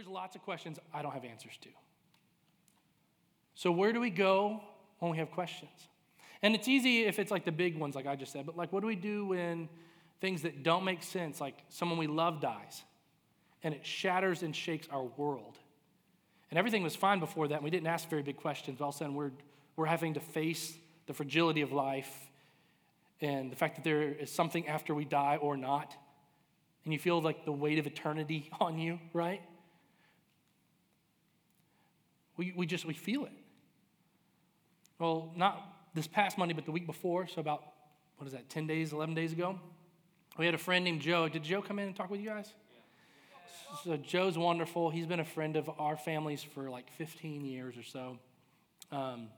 There's lots of questions I don't have answers to. So, where do we go when we have questions? And it's easy if it's like the big ones, like I just said, but like, what do we do when things that don't make sense, like someone we love dies, and it shatters and shakes our world? And everything was fine before that, and we didn't ask very big questions, but all of a sudden we're, we're having to face the fragility of life and the fact that there is something after we die or not. And you feel like the weight of eternity on you, right? We, we just, we feel it. Well, not this past Monday, but the week before, so about, what is that, 10 days, 11 days ago, we had a friend named Joe. Did Joe come in and talk with you guys? So Joe's wonderful. He's been a friend of our families for like 15 years or so. Um,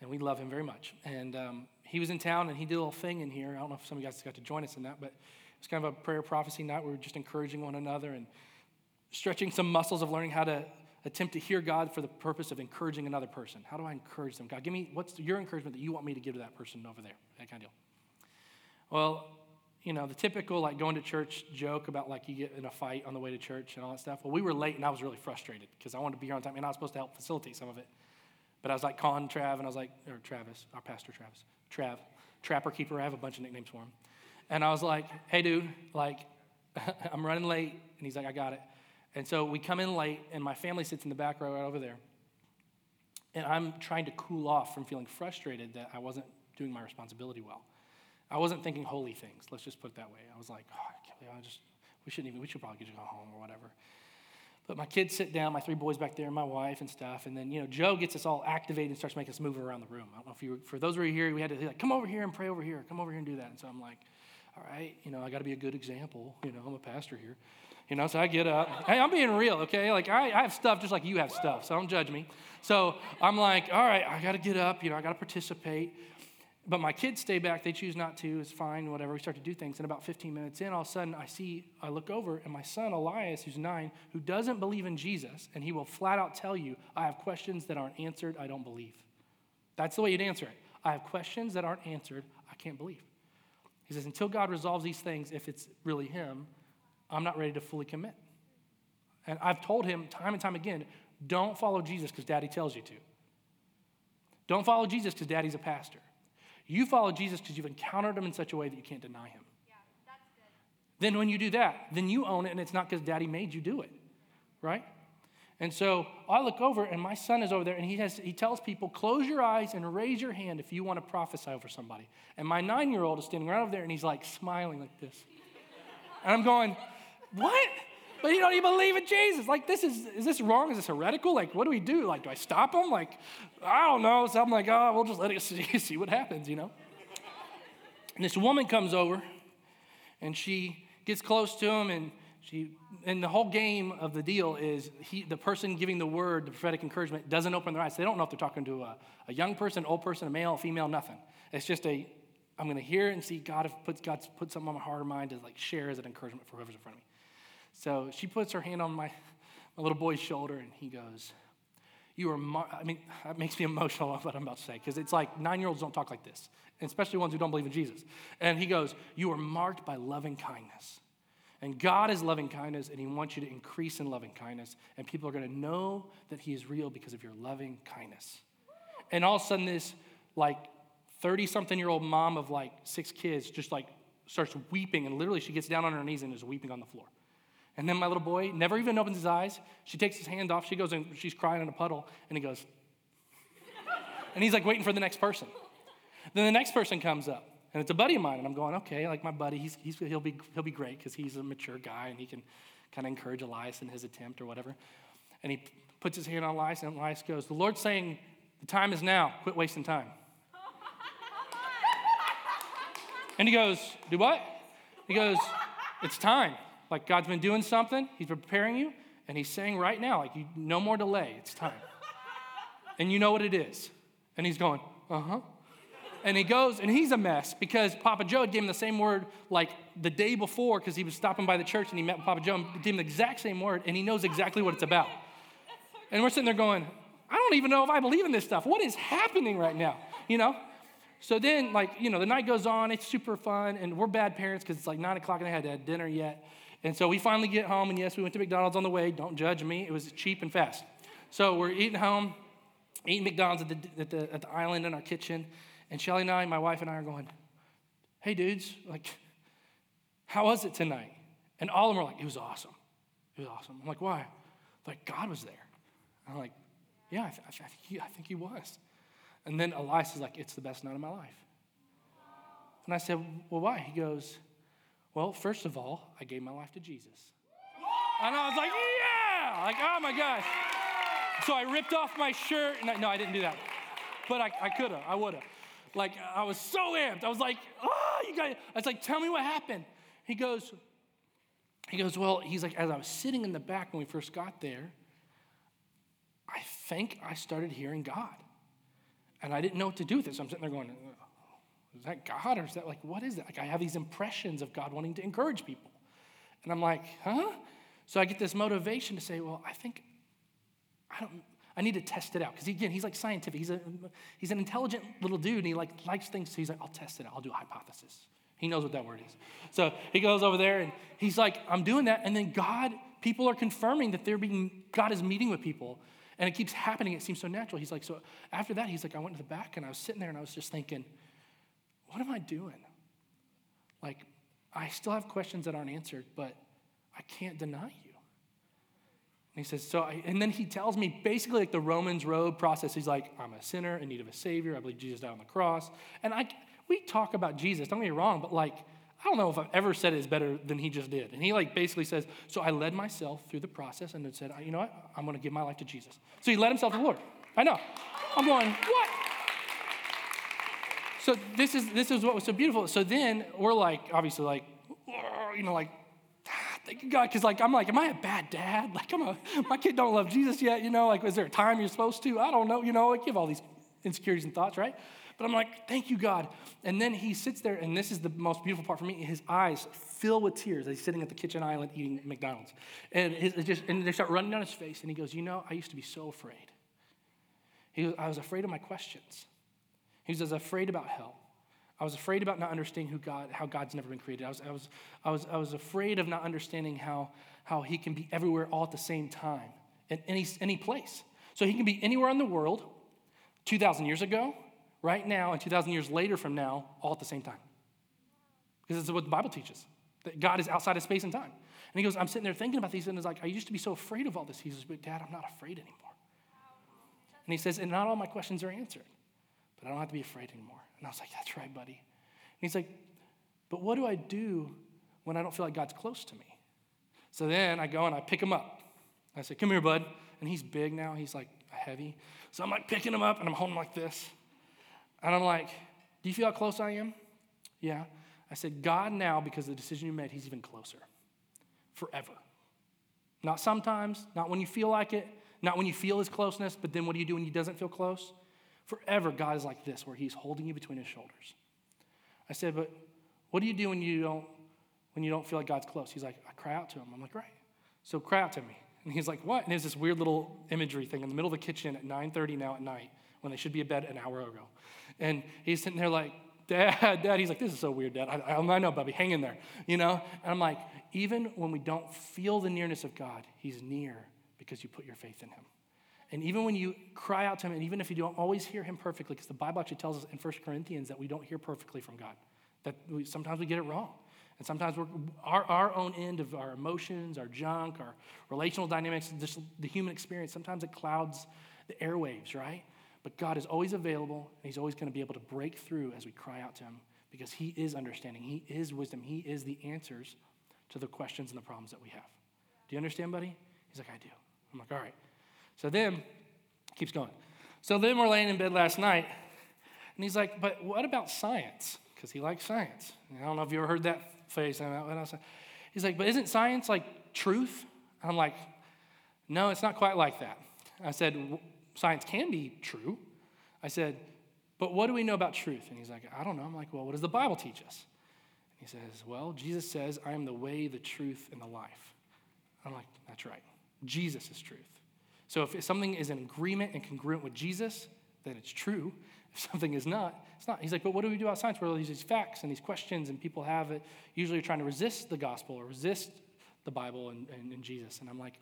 and we love him very much. And um, he was in town and he did a little thing in here. I don't know if some of you guys got to join us in that, but it was kind of a prayer prophecy night. We were just encouraging one another and stretching some muscles of learning how to attempt to hear God for the purpose of encouraging another person. How do I encourage them? God, give me what's your encouragement that you want me to give to that person over there? That kind of deal. Well, you know, the typical like going to church joke about like you get in a fight on the way to church and all that stuff. Well, we were late and I was really frustrated because I wanted to be here on time and I was supposed to help facilitate some of it. But I was like calling Trav and I was like, or Travis, our pastor Travis, Trav, Trapper Keeper. I have a bunch of nicknames for him. And I was like, hey, dude, like, I'm running late. And he's like, I got it. And so we come in late, and my family sits in the back row right over there. And I'm trying to cool off from feeling frustrated that I wasn't doing my responsibility well. I wasn't thinking holy things. Let's just put it that way. I was like, oh, I I just, we shouldn't even, we should probably just go home or whatever. But my kids sit down, my three boys back there, and my wife and stuff. And then, you know, Joe gets us all activated and starts making us move around the room. I don't know if you, were, for those of you here, we had to like, come over here and pray over here, come over here and do that. And so I'm like, all right, you know, I got to be a good example. You know, I'm a pastor here. You know, so I get up. Hey, I'm being real, okay? Like, I, I have stuff just like you have stuff, so don't judge me. So I'm like, all right, I got to get up. You know, I got to participate. But my kids stay back. They choose not to. It's fine, whatever. We start to do things. And about 15 minutes in, all of a sudden, I see, I look over, and my son, Elias, who's nine, who doesn't believe in Jesus, and he will flat out tell you, I have questions that aren't answered. I don't believe. That's the way you'd answer it. I have questions that aren't answered. I can't believe. He says, until God resolves these things, if it's really Him, I'm not ready to fully commit. And I've told him time and time again don't follow Jesus because daddy tells you to. Don't follow Jesus because daddy's a pastor. You follow Jesus because you've encountered him in such a way that you can't deny him. Yeah, that's good. Then when you do that, then you own it and it's not because daddy made you do it, right? And so I look over and my son is over there and he, has, he tells people, close your eyes and raise your hand if you want to prophesy over somebody. And my nine year old is standing right over there and he's like smiling like this. And I'm going, what? But you don't even believe in Jesus. Like, this is, is this wrong? Is this heretical? Like, what do we do? Like, do I stop him? Like, I don't know. So I'm like, oh, we'll just let it see, see what happens, you know? And this woman comes over and she gets close to him and she, and the whole game of the deal is he, the person giving the word, the prophetic encouragement, doesn't open their eyes. They don't know if they're talking to a, a young person, old person, a male, female, nothing. It's just a, I'm going to hear and see God if puts God's put something on my heart or mind to like share as an encouragement for whoever's in front of me. So she puts her hand on my, my little boy's shoulder and he goes, You are, mar-. I mean, that makes me emotional what I'm about to say because it's like nine year olds don't talk like this, especially ones who don't believe in Jesus. And he goes, You are marked by loving kindness. And God is loving kindness, and He wants you to increase in loving kindness. And people are going to know that He is real because of your loving kindness. And all of a sudden, this like 30 something year old mom of like six kids just like starts weeping, and literally she gets down on her knees and is weeping on the floor. And then my little boy never even opens his eyes. She takes his hand off. She goes and she's crying in a puddle, and he goes, and he's like waiting for the next person. Then the next person comes up, and it's a buddy of mine, and I'm going, okay, like my buddy, he's, he's, he'll, be, he'll be great because he's a mature guy and he can kind of encourage Elias in his attempt or whatever. And he puts his hand on Elias, and Elias goes, The Lord's saying, the time is now. Quit wasting time. and he goes, Do what? He goes, It's time. Like God's been doing something, He's preparing you, and He's saying right now, like, you, no more delay, it's time. And you know what it is. And he's going, Uh huh. And he goes, and he's a mess because Papa Joe gave him the same word like the day before because he was stopping by the church and he met Papa Joe and gave him the exact same word and he knows exactly what it's about. And we're sitting there going, I don't even know if I believe in this stuff. What is happening right now? You know? So then, like, you know, the night goes on, it's super fun, and we're bad parents because it's like nine o'clock and I had dinner yet. And so we finally get home, and yes, we went to McDonald's on the way. Don't judge me. It was cheap and fast. So we're eating home, eating McDonald's at the, at the, at the island in our kitchen. And Shelly and I, my wife and I are going, hey, dudes, like, how was it tonight? And all of them are like, it was awesome. It was awesome. I'm like, why? Like, God was there. I'm like, yeah, I, th- I, think, he, I think he was. And then Elias is like, it's the best night of my life. And I said, well, why? He goes, well, first of all, I gave my life to Jesus. And I was like, yeah! Like, oh my gosh. So I ripped off my shirt. And I, no, I didn't do that. But I, I could have. I would have. Like, I was so amped. I was like, oh, you guys. I was like, tell me what happened. He goes, he goes, well, he's like, as I was sitting in the back when we first got there, I think I started hearing God. And I didn't know what to do with it. So I'm sitting there going, is that God or is that like, what is that? Like, I have these impressions of God wanting to encourage people. And I'm like, huh? So I get this motivation to say, well, I think, I don't, I need to test it out. Because again, he's like scientific. He's, a, he's an intelligent little dude and he like likes things. So he's like, I'll test it out. I'll do a hypothesis. He knows what that word is. So he goes over there and he's like, I'm doing that. And then God, people are confirming that they're being, God is meeting with people. And it keeps happening. It seems so natural. He's like, so after that, he's like, I went to the back and I was sitting there and I was just thinking, what am I doing? Like, I still have questions that aren't answered, but I can't deny you. And he says, so, I, and then he tells me basically like the Romans road process. He's like, I'm a sinner in need of a savior. I believe Jesus died on the cross. And I, we talk about Jesus, don't get me wrong, but like, I don't know if I've ever said it is better than he just did. And he like basically says, so I led myself through the process and then said, you know what? I'm going to give my life to Jesus. So he led himself to the Lord. I know. I'm going, what? So this is this is what was so beautiful. So then we're like, obviously, like, you know, like, thank you God, because like I'm like, am I a bad dad? Like I'm a my kid don't love Jesus yet, you know. Like, is there a time you're supposed to? I don't know, you know. I give all these insecurities and thoughts, right? But I'm like, thank you, God. And then he sits there, and this is the most beautiful part for me. His eyes fill with tears as he's sitting at the kitchen island eating McDonald's. And, his, just, and they start running down his face, and he goes, You know, I used to be so afraid. He goes, I was afraid of my questions. He was afraid about hell. I was afraid about not understanding who God, how God's never been created. I was, I was, I was, I was afraid of not understanding how, how he can be everywhere all at the same time, in any, any place. So he can be anywhere in the world, 2,000 years ago, right now, and 2,000 years later from now, all at the same time. Because it's what the Bible teaches, that God is outside of space and time. And he goes, I'm sitting there thinking about these, and it's like, I used to be so afraid of all this. He says, but Dad, I'm not afraid anymore. And he says, and not all my questions are answered but I don't have to be afraid anymore. And I was like, that's right, buddy. And he's like, but what do I do when I don't feel like God's close to me? So then I go and I pick him up. I say, come here, bud. And he's big now. He's like heavy. So I'm like picking him up and I'm holding him like this. And I'm like, do you feel how close I am? Yeah. I said, God now, because of the decision you made, he's even closer. Forever. Not sometimes, not when you feel like it, not when you feel his closeness, but then what do you do when he doesn't feel close? Forever, God is like this, where He's holding you between His shoulders. I said, but what do you do when you don't when you don't feel like God's close? He's like, I cry out to Him. I'm like, right. So cry out to me. And he's like, what? And there's this weird little imagery thing in the middle of the kitchen at 9:30 now at night when they should be in bed an hour ago. And he's sitting there like, Dad, Dad. He's like, this is so weird, Dad. I, I, I know, Bubby, hang in there, you know? And I'm like, even when we don't feel the nearness of God, He's near because you put your faith in Him. And even when you cry out to him, and even if you don't always hear him perfectly, because the Bible actually tells us in 1 Corinthians that we don't hear perfectly from God, that we, sometimes we get it wrong. And sometimes our, our own end of our emotions, our junk, our relational dynamics, just the human experience, sometimes it clouds the airwaves, right? But God is always available, and He's always going to be able to break through as we cry out to Him because He is understanding, He is wisdom, He is the answers to the questions and the problems that we have. Do you understand, buddy? He's like, I do. I'm like, all right. So then, keeps going. So then we're laying in bed last night, and he's like, But what about science? Because he likes science. I don't know if you ever heard that phrase. He's like, But isn't science like truth? I'm like, No, it's not quite like that. I said, Science can be true. I said, But what do we know about truth? And he's like, I don't know. I'm like, Well, what does the Bible teach us? He says, Well, Jesus says, I am the way, the truth, and the life. I'm like, That's right. Jesus is truth. So if something is in agreement and congruent with Jesus, then it's true. If something is not, it's not. He's like, but what do we do about science? Where there's these facts and these questions, and people have it, usually are trying to resist the gospel or resist the Bible and, and, and Jesus. And I'm like,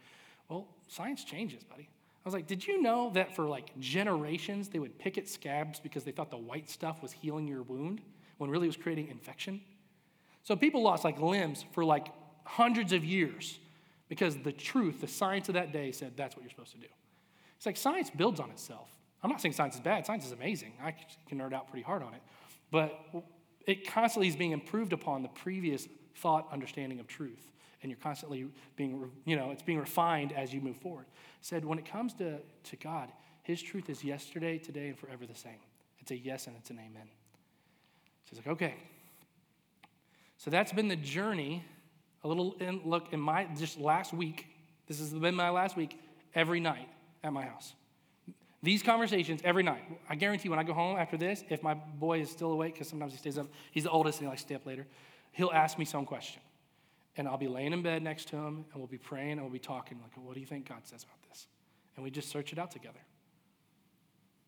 well, science changes, buddy. I was like, did you know that for like generations they would pick at scabs because they thought the white stuff was healing your wound when really it was creating infection? So people lost like limbs for like hundreds of years because the truth, the science of that day said that's what you're supposed to do. It's like science builds on itself. I'm not saying science is bad, science is amazing. I can nerd out pretty hard on it. But it constantly is being improved upon the previous thought, understanding of truth. And you're constantly being, you know, it's being refined as you move forward. Said when it comes to, to God, his truth is yesterday, today, and forever the same. It's a yes and it's an amen. So it's like, okay. So that's been the journey. A little in, look in my just last week. This has been my last week every night at my house. These conversations every night. I guarantee when I go home after this, if my boy is still awake, because sometimes he stays up, he's the oldest and he likes to stay up later, he'll ask me some question. And I'll be laying in bed next to him and we'll be praying and we'll be talking, like, what do you think God says about this? And we just search it out together.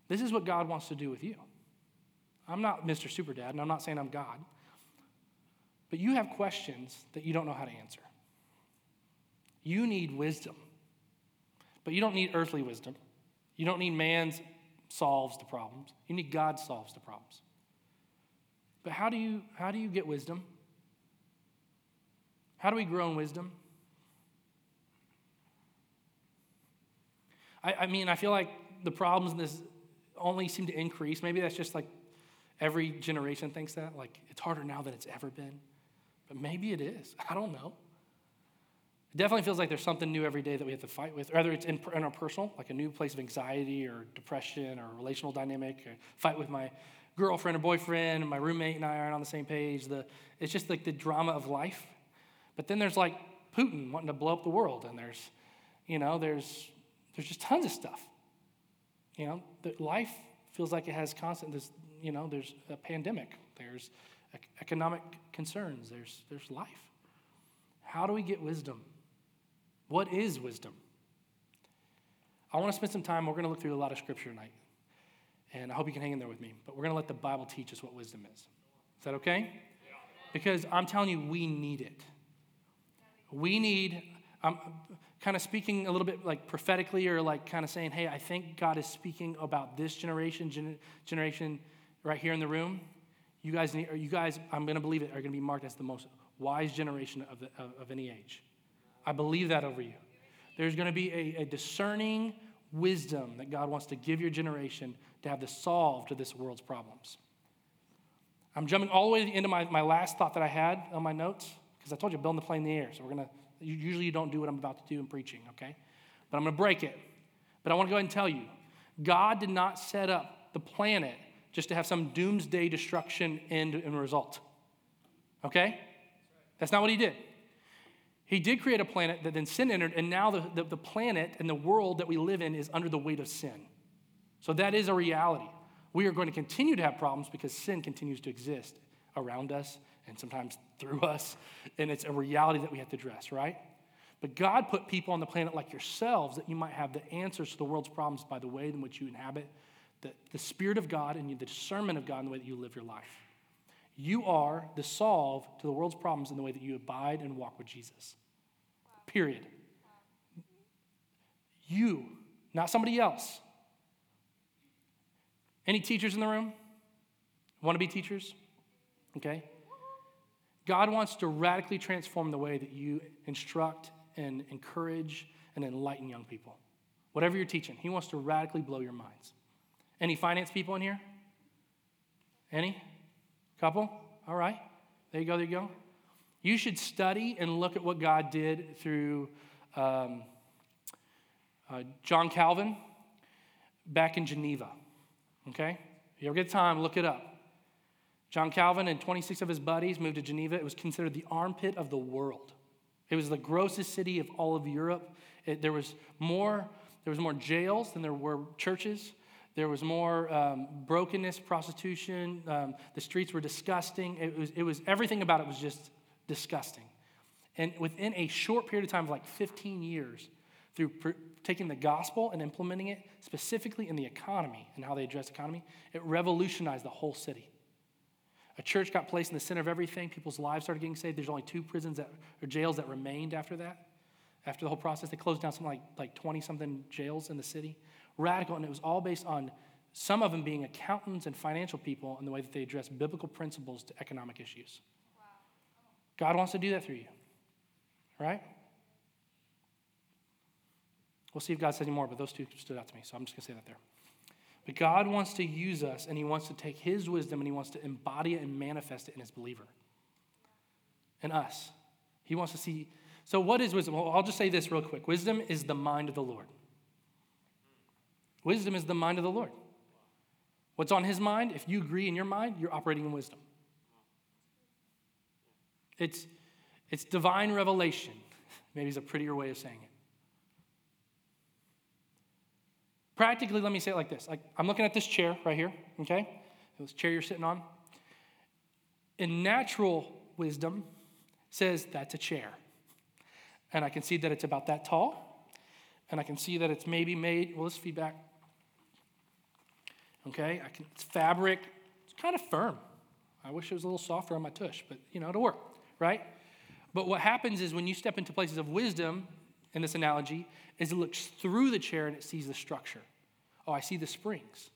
This is what God wants to do with you. I'm not Mr. Super Dad, and I'm not saying I'm God. But you have questions that you don't know how to answer. You need wisdom. But you don't need earthly wisdom. You don't need man's solves the problems. You need God solves the problems. But how do you how do you get wisdom? How do we grow in wisdom? I, I mean, I feel like the problems in this only seem to increase. Maybe that's just like every generation thinks that. Like it's harder now than it's ever been. But maybe it is. I don't know. It definitely feels like there's something new every day that we have to fight with, whether it's in, in our personal, like a new place of anxiety or depression or relational dynamic, or fight with my girlfriend or boyfriend, my roommate and I aren't on the same page. The, it's just like the drama of life. But then there's like Putin wanting to blow up the world, and there's, you know, there's, there's just tons of stuff. You know, life feels like it has constant, this, you know, there's a pandemic, there's economic concerns, there's, there's life. How do we get wisdom? What is wisdom? I want to spend some time, we're going to look through a lot of scripture tonight. And I hope you can hang in there with me. But we're going to let the Bible teach us what wisdom is. Is that okay? Because I'm telling you, we need it. We need, um, I'm kind of speaking a little bit like prophetically or like kind of saying, hey, I think God is speaking about this generation, gen- generation right here in the room. You guys, need, you guys, I'm going to believe it, are going to be marked as the most wise generation of, the, of, of any age. I believe that over you. There's going to be a, a discerning wisdom that God wants to give your generation to have the solve to this world's problems. I'm jumping all the way to the end of my, my last thought that I had on my notes, because I told you building the plane in the air. So we're going to, usually you don't do what I'm about to do in preaching, okay? But I'm going to break it. But I want to go ahead and tell you God did not set up the planet just to have some doomsday destruction end and result, okay? That's not what he did. He did create a planet that then sin entered, and now the, the, the, planet and the world that we live in is under the weight of sin. So that is a reality. We are going to continue to have problems because sin continues to exist around us and sometimes through us, and it's a reality that we have to address, right? But God put people on the planet like yourselves that you might have the answers to the world's problems by the way in which you inhabit the, the Spirit of God and the discernment of God in the way that you live your life. You are the solve to the world's problems in the way that you abide and walk with Jesus. Period. You, not somebody else. Any teachers in the room? Want to be teachers? Okay. God wants to radically transform the way that you instruct and encourage and enlighten young people. Whatever you're teaching, He wants to radically blow your minds. Any finance people in here? Any? Couple? All right. There you go, there you go. You should study and look at what God did through um, uh, John Calvin back in Geneva. Okay? If you ever get time, look it up. John Calvin and 26 of his buddies moved to Geneva. It was considered the armpit of the world. It was the grossest city of all of Europe. It, there, was more, there was more jails than there were churches. There was more um, brokenness, prostitution. Um, the streets were disgusting. It was, it was, everything about it was just disgusting. And within a short period of time like 15 years, through taking the gospel and implementing it specifically in the economy and how they address economy, it revolutionized the whole city. A church got placed in the center of everything. People's lives started getting saved. There's only two prisons that, or jails that remained after that. After the whole process, they closed down something like like 20 something jails in the city. Radical, and it was all based on some of them being accountants and financial people and the way that they address biblical principles to economic issues. God wants to do that through you, right? We'll see if God says any more, but those two stood out to me, so I'm just going to say that there. But God wants to use us, and He wants to take His wisdom and He wants to embody it and manifest it in His believer, in us. He wants to see. So, what is wisdom? Well, I'll just say this real quick wisdom is the mind of the Lord. Wisdom is the mind of the Lord. What's on His mind? If you agree in your mind, you're operating in wisdom. It's, it's divine revelation. Maybe is a prettier way of saying it. Practically, let me say it like this. Like I'm looking at this chair right here, okay? This chair you're sitting on. In natural wisdom, says that's a chair. And I can see that it's about that tall. And I can see that it's maybe made, well, this feedback. Okay, I can, it's fabric. It's kind of firm. I wish it was a little softer on my tush, but you know, it'll work, right? But what happens is when you step into places of wisdom, in this analogy, is it looks through the chair and it sees the structure. Oh, I see the springs.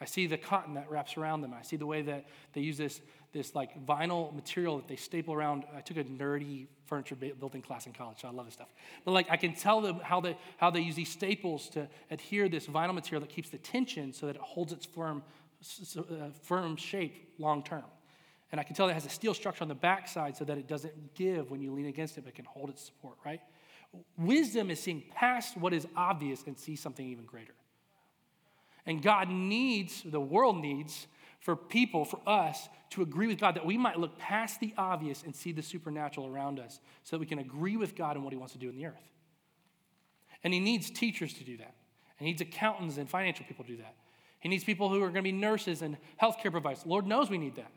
I see the cotton that wraps around them. I see the way that they use this, this like vinyl material that they staple around. I took a nerdy furniture building class in college, so I love this stuff. But like I can tell them how they, how they use these staples to adhere this vinyl material that keeps the tension so that it holds its firm, uh, firm shape long term. And I can tell that it has a steel structure on the backside so that it doesn't give when you lean against it, but it can hold its support, right? Wisdom is seeing past what is obvious and see something even greater. And God needs, the world needs, for people, for us, to agree with God that we might look past the obvious and see the supernatural around us so that we can agree with God in what He wants to do in the earth. And He needs teachers to do that. He needs accountants and financial people to do that. He needs people who are going to be nurses and healthcare providers. Lord knows we need that.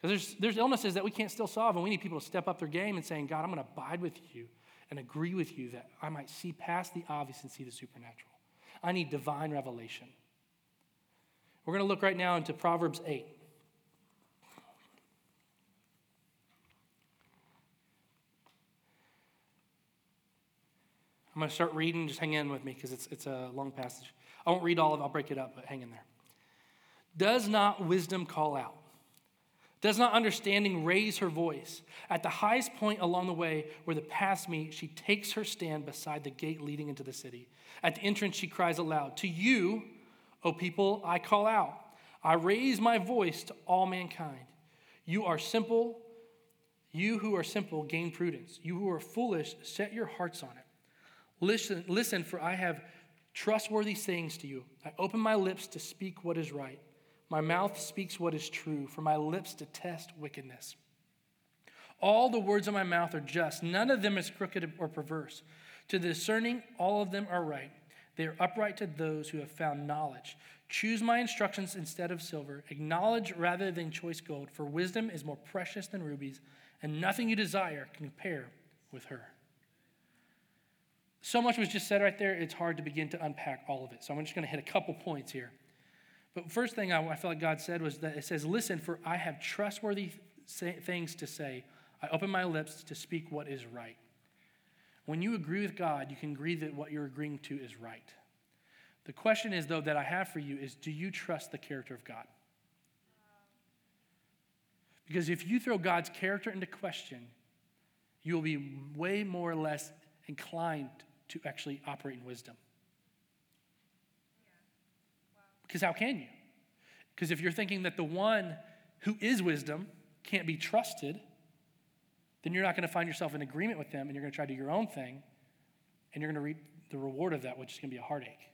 Because there's, there's illnesses that we can't still solve, and we need people to step up their game and saying, God, I'm going to abide with you and agree with you that I might see past the obvious and see the supernatural. I need divine revelation. We're going to look right now into Proverbs 8. I'm going to start reading. Just hang in with me because it's, it's a long passage. I won't read all of it, I'll break it up, but hang in there. Does not wisdom call out? Does not understanding raise her voice? At the highest point along the way where the paths meet, she takes her stand beside the gate leading into the city. At the entrance, she cries aloud, To you, O people, I call out. I raise my voice to all mankind. You are simple. You who are simple, gain prudence. You who are foolish, set your hearts on it. Listen, listen, for I have trustworthy sayings to you. I open my lips to speak what is right. My mouth speaks what is true, for my lips detest wickedness. All the words of my mouth are just, none of them is crooked or perverse. To the discerning, all of them are right. They are upright to those who have found knowledge. Choose my instructions instead of silver, acknowledge rather than choice gold, for wisdom is more precious than rubies, and nothing you desire can compare with her. So much was just said right there, it's hard to begin to unpack all of it. So I'm just going to hit a couple points here. But first thing I, I felt like God said was that it says, Listen, for I have trustworthy say, things to say. I open my lips to speak what is right. When you agree with God, you can agree that what you're agreeing to is right. The question is, though, that I have for you is do you trust the character of God? Because if you throw God's character into question, you will be way more or less inclined to actually operate in wisdom. Because how can you? Because if you're thinking that the one who is wisdom can't be trusted, then you're not going to find yourself in agreement with them and you're going to try to do your own thing and you're going to reap the reward of that, which is going to be a heartache.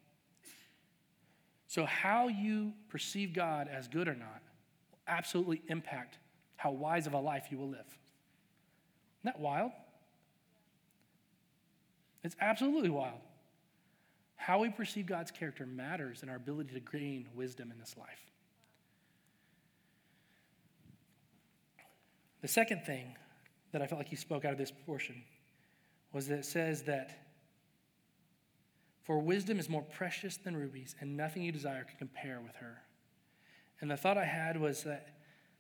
So, how you perceive God as good or not will absolutely impact how wise of a life you will live. Isn't that wild? It's absolutely wild. How we perceive God's character matters in our ability to gain wisdom in this life. The second thing that I felt like he spoke out of this portion was that it says that for wisdom is more precious than rubies, and nothing you desire can compare with her. And the thought I had was that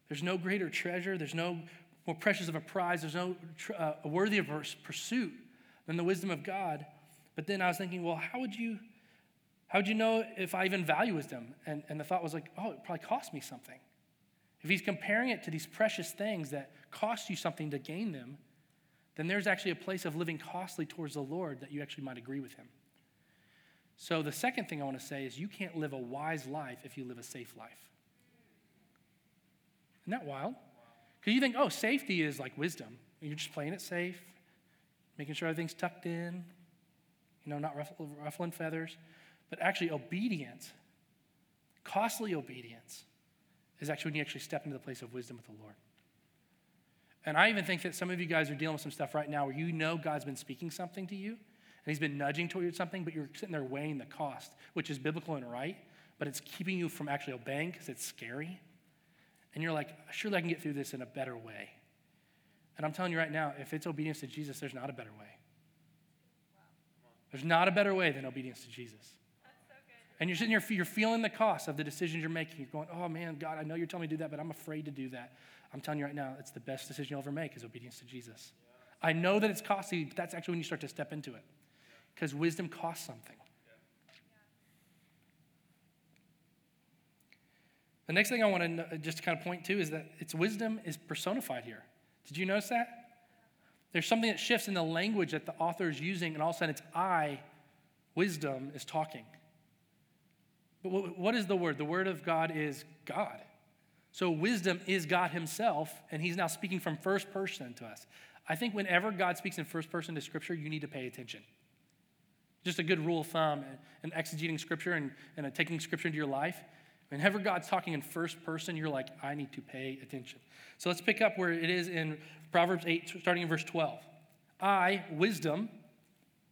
There's no greater treasure, there's no more precious of a prize, there's no uh, worthy of pursuit than the wisdom of God. But then I was thinking, well, how would you how would you know if I even value wisdom? And, and the thought was like, oh, it probably cost me something. If he's comparing it to these precious things that cost you something to gain them, then there's actually a place of living costly towards the Lord that you actually might agree with him. So the second thing I want to say is you can't live a wise life if you live a safe life. Isn't that wild? Because you think, oh, safety is like wisdom. You're just playing it safe, making sure everything's tucked in, know, not ruffling feathers. But actually, obedience, costly obedience, is actually when you actually step into the place of wisdom with the Lord. And I even think that some of you guys are dealing with some stuff right now where you know God's been speaking something to you and He's been nudging towards something, but you're sitting there weighing the cost, which is biblical and right, but it's keeping you from actually obeying because it's scary. And you're like, surely I can get through this in a better way. And I'm telling you right now, if it's obedience to Jesus, there's not a better way. There's not a better way than obedience to Jesus. And you're sitting here, you're feeling the cost of the decisions you're making. You're going, oh man, God, I know you're telling me to do that, but I'm afraid to do that. I'm telling you right now, it's the best decision you'll ever make is obedience to Jesus. Yeah. I know that it's costly, but that's actually when you start to step into it. Because yeah. wisdom costs something. Yeah. The next thing I want to just kind of point to is that its wisdom is personified here. Did you notice that? There's something that shifts in the language that the author is using, and all of a sudden it's I, wisdom, is talking. But what is the word? The word of God is God. So wisdom is God Himself, and He's now speaking from first person to us. I think whenever God speaks in first person to Scripture, you need to pay attention. Just a good rule of thumb in exegeting Scripture and, and taking Scripture into your life. Whenever God's talking in first person, you're like, I need to pay attention. So let's pick up where it is in Proverbs 8, starting in verse 12. I, wisdom,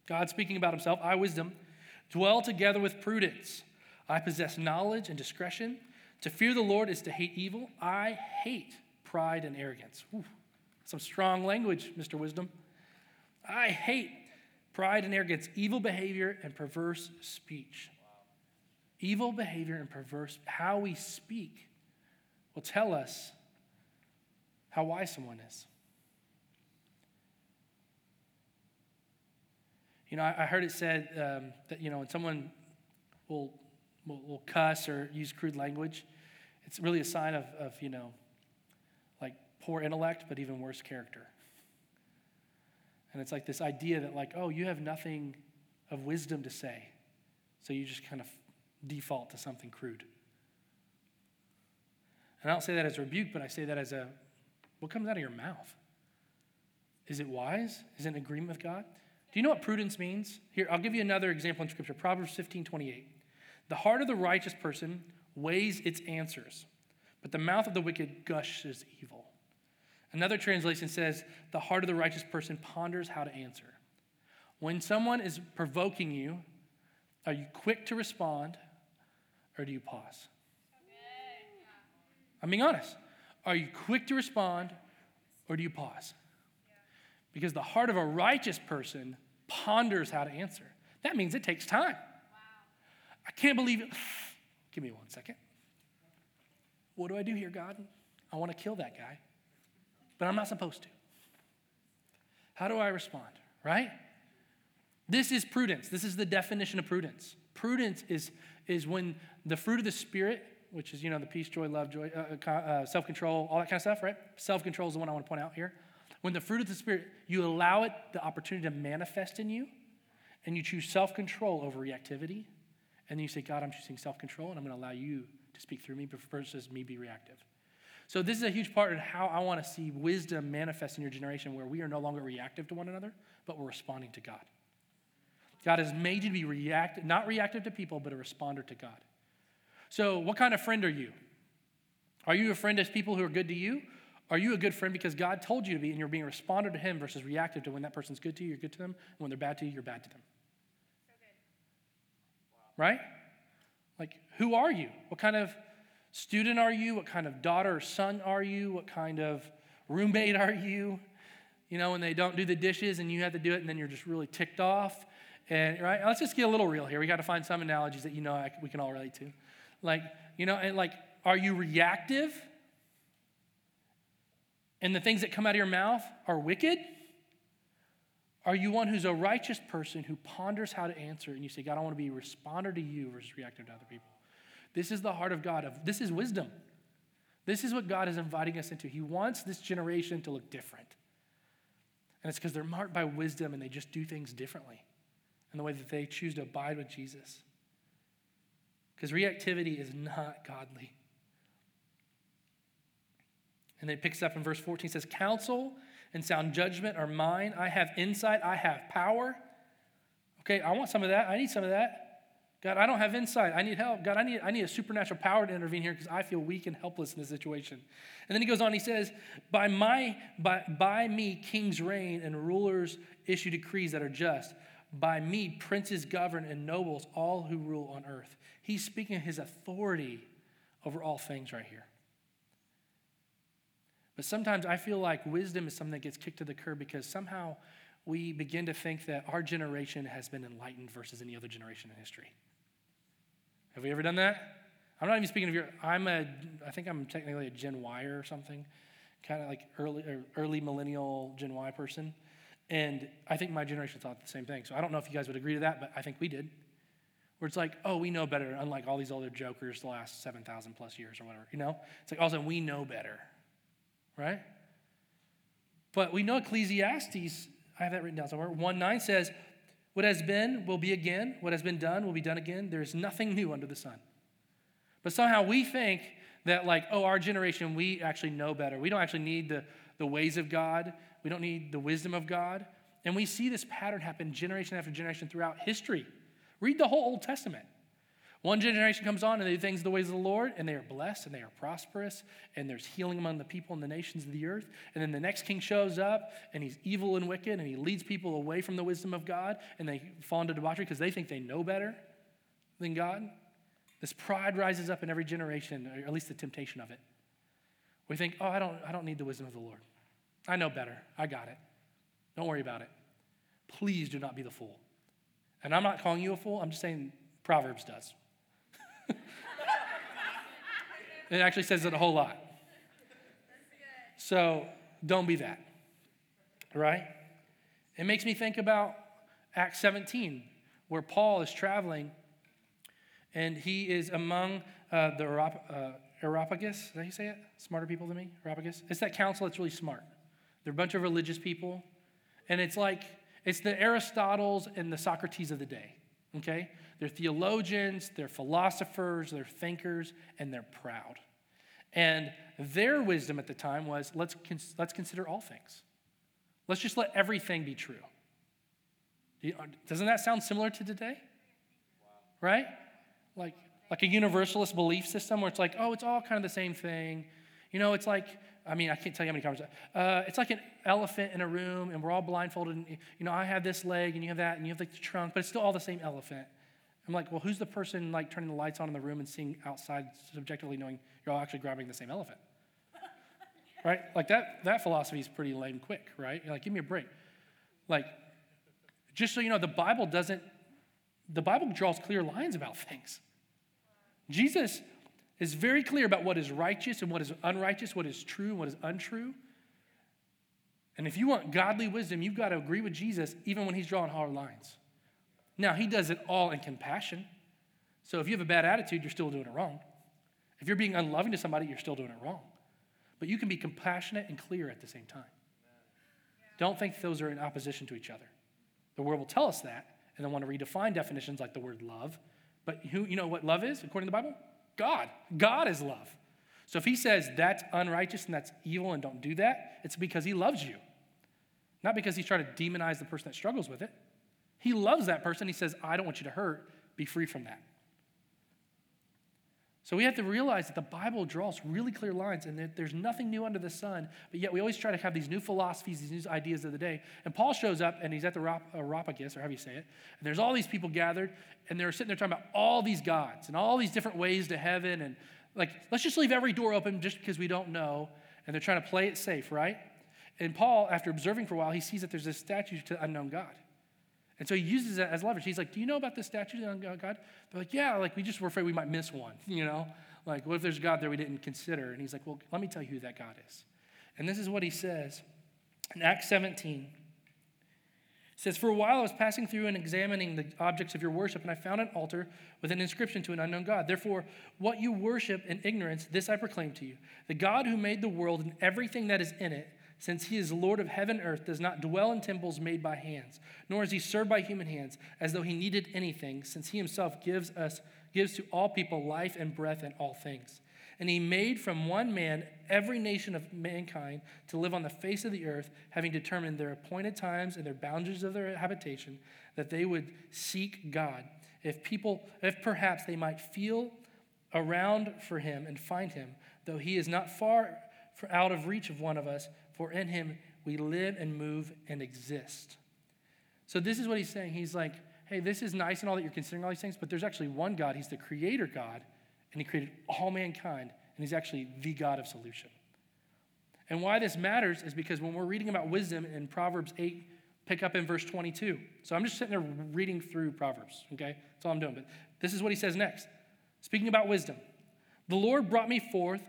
God speaking about himself, I, wisdom, dwell together with prudence. I possess knowledge and discretion. To fear the Lord is to hate evil. I hate pride and arrogance. Whew. Some strong language, Mr. Wisdom. I hate pride and arrogance, evil behavior and perverse speech. Evil behavior and perverse, how we speak will tell us how wise someone is. You know, I heard it said um, that, you know, when someone will will, will cuss or use crude language, it's really a sign of, of, you know, like poor intellect, but even worse character. And it's like this idea that, like, oh, you have nothing of wisdom to say. So you just kind of default to something crude. And I don't say that as rebuke, but I say that as a what comes out of your mouth? Is it wise? Is it in agreement with God? Do you know what prudence means? Here, I'll give you another example in Scripture Proverbs 15 28. The heart of the righteous person weighs its answers, but the mouth of the wicked gushes evil. Another translation says, The heart of the righteous person ponders how to answer. When someone is provoking you, are you quick to respond or do you pause? I'm being honest. Are you quick to respond or do you pause? Because the heart of a righteous person ponders how to answer. That means it takes time. I can't believe it. Give me one second. What do I do here, God? I want to kill that guy, but I'm not supposed to. How do I respond, right? This is prudence. This is the definition of prudence. Prudence is, is when the fruit of the Spirit, which is, you know, the peace, joy, love, joy, uh, uh, uh self control, all that kind of stuff, right? Self control is the one I want to point out here. When the fruit of the Spirit, you allow it the opportunity to manifest in you, and you choose self control over reactivity, and then you say, God, I'm choosing self control and I'm going to allow you to speak through me versus me be reactive. So, this is a huge part of how I want to see wisdom manifest in your generation where we are no longer reactive to one another, but we're responding to God. God has made you to be reactive, not reactive to people, but a responder to God. So, what kind of friend are you? Are you a friend as people who are good to you? Are you a good friend because God told you to be and you're being a responder to Him versus reactive to when that person's good to you, you're good to them, and when they're bad to you, you're bad to them? right? Like, who are you? What kind of student are you? What kind of daughter or son are you? What kind of roommate are you? You know, when they don't do the dishes and you have to do it and then you're just really ticked off. And right, let's just get a little real here. We got to find some analogies that you know we can all relate to. Like, you know, and like, are you reactive and the things that come out of your mouth are wicked? Are you one who's a righteous person who ponders how to answer and you say, God, I want to be a responder to you versus reactive to other people? This is the heart of God. Of, this is wisdom. This is what God is inviting us into. He wants this generation to look different. And it's because they're marked by wisdom and they just do things differently in the way that they choose to abide with Jesus. Because reactivity is not godly. And then it picks up in verse 14 says, Counsel and sound judgment are mine. I have insight, I have power. Okay, I want some of that. I need some of that. God, I don't have insight. I need help. God, I need, I need a supernatural power to intervene here because I feel weak and helpless in this situation. And then he goes on, he says, by, my, by, by me, kings reign and rulers issue decrees that are just. By me, princes govern and nobles, all who rule on earth. He's speaking his authority over all things right here. But sometimes I feel like wisdom is something that gets kicked to the curb because somehow we begin to think that our generation has been enlightened versus any other generation in history. Have we ever done that? I'm not even speaking of your, I'm a, I think I'm technically a Gen Y or something, kind of like early, early millennial Gen Y person. And I think my generation thought the same thing. So I don't know if you guys would agree to that, but I think we did. Where it's like, oh, we know better, unlike all these other jokers the last 7,000 plus years or whatever. You know? It's like, all of a sudden, we know better, right? But we know Ecclesiastes, I have that written down somewhere. 1 9 says, what has been will be again. What has been done will be done again. There is nothing new under the sun. But somehow we think that, like, oh, our generation, we actually know better. We don't actually need the, the ways of God, we don't need the wisdom of God. And we see this pattern happen generation after generation throughout history. Read the whole Old Testament. One generation comes on and they do things the ways of the Lord, and they are blessed and they are prosperous, and there's healing among the people and the nations of the earth. And then the next king shows up, and he's evil and wicked, and he leads people away from the wisdom of God, and they fall into debauchery because they think they know better than God. This pride rises up in every generation, or at least the temptation of it. We think, oh, I don't, I don't need the wisdom of the Lord. I know better. I got it. Don't worry about it. Please do not be the fool. And I'm not calling you a fool, I'm just saying Proverbs does. It actually says it a whole lot. So don't be that, right? It makes me think about Acts 17, where Paul is traveling and he is among uh, the uh, Areopagus. That how you say it? Smarter people than me? Areopagus? It's that council that's really smart. They're a bunch of religious people. And it's like, it's the Aristotles and the Socrates of the day, okay? They're theologians, they're philosophers, they're thinkers, and they're proud. And their wisdom at the time was let's, let's consider all things. Let's just let everything be true. Doesn't that sound similar to today? Right? Like, like a universalist belief system where it's like, oh, it's all kind of the same thing. You know, it's like, I mean, I can't tell you how many conversations. Uh, it's like an elephant in a room, and we're all blindfolded. And, you know, I have this leg, and you have that, and you have like the trunk, but it's still all the same elephant. I'm like, well, who's the person like turning the lights on in the room and seeing outside subjectively knowing you're all actually grabbing the same elephant? right? Like that, that philosophy is pretty lame quick, right? You're like, give me a break. Like, just so you know, the Bible doesn't, the Bible draws clear lines about things. Jesus is very clear about what is righteous and what is unrighteous, what is true and what is untrue. And if you want godly wisdom, you've got to agree with Jesus even when he's drawing hard lines. Now, he does it all in compassion. So if you have a bad attitude, you're still doing it wrong. If you're being unloving to somebody, you're still doing it wrong. But you can be compassionate and clear at the same time. Don't think those are in opposition to each other. The world will tell us that, and then want to redefine definitions like the word love. But who, you know what love is, according to the Bible? God. God is love. So if he says that's unrighteous and that's evil and don't do that, it's because he loves you. Not because he's trying to demonize the person that struggles with it. He loves that person. He says, I don't want you to hurt. Be free from that. So we have to realize that the Bible draws really clear lines and that there's nothing new under the sun, but yet we always try to have these new philosophies, these new ideas of the day. And Paul shows up and he's at the Areopagus, or however you say it, and there's all these people gathered and they're sitting there talking about all these gods and all these different ways to heaven and like, let's just leave every door open just because we don't know. And they're trying to play it safe, right? And Paul, after observing for a while, he sees that there's this statue to unknown God. And so he uses that as leverage. He's like, Do you know about this statue on God? They're like, Yeah, like we just were afraid we might miss one, you know? Like, what if there's a God there we didn't consider? And he's like, Well, let me tell you who that God is. And this is what he says in Acts 17. It says, For a while I was passing through and examining the objects of your worship, and I found an altar with an inscription to an unknown God. Therefore, what you worship in ignorance, this I proclaim to you. The God who made the world and everything that is in it, since he is Lord of heaven and earth, does not dwell in temples made by hands, nor is he served by human hands, as though he needed anything, since he himself gives us gives to all people life and breath and all things. And he made from one man every nation of mankind to live on the face of the earth, having determined their appointed times and their boundaries of their habitation, that they would seek God. If people, if perhaps they might feel around for him and find him, though he is not far out of reach of one of us, for in him we live and move and exist. So this is what he's saying. He's like, hey, this is nice and all that you're considering all these things, but there's actually one God. He's the creator God and he created all mankind, and he's actually the God of solution. And why this matters is because when we're reading about wisdom in Proverbs 8, pick up in verse 22. So I'm just sitting there reading through Proverbs, okay? That's all I'm doing. But this is what he says next. Speaking about wisdom, the Lord brought me forth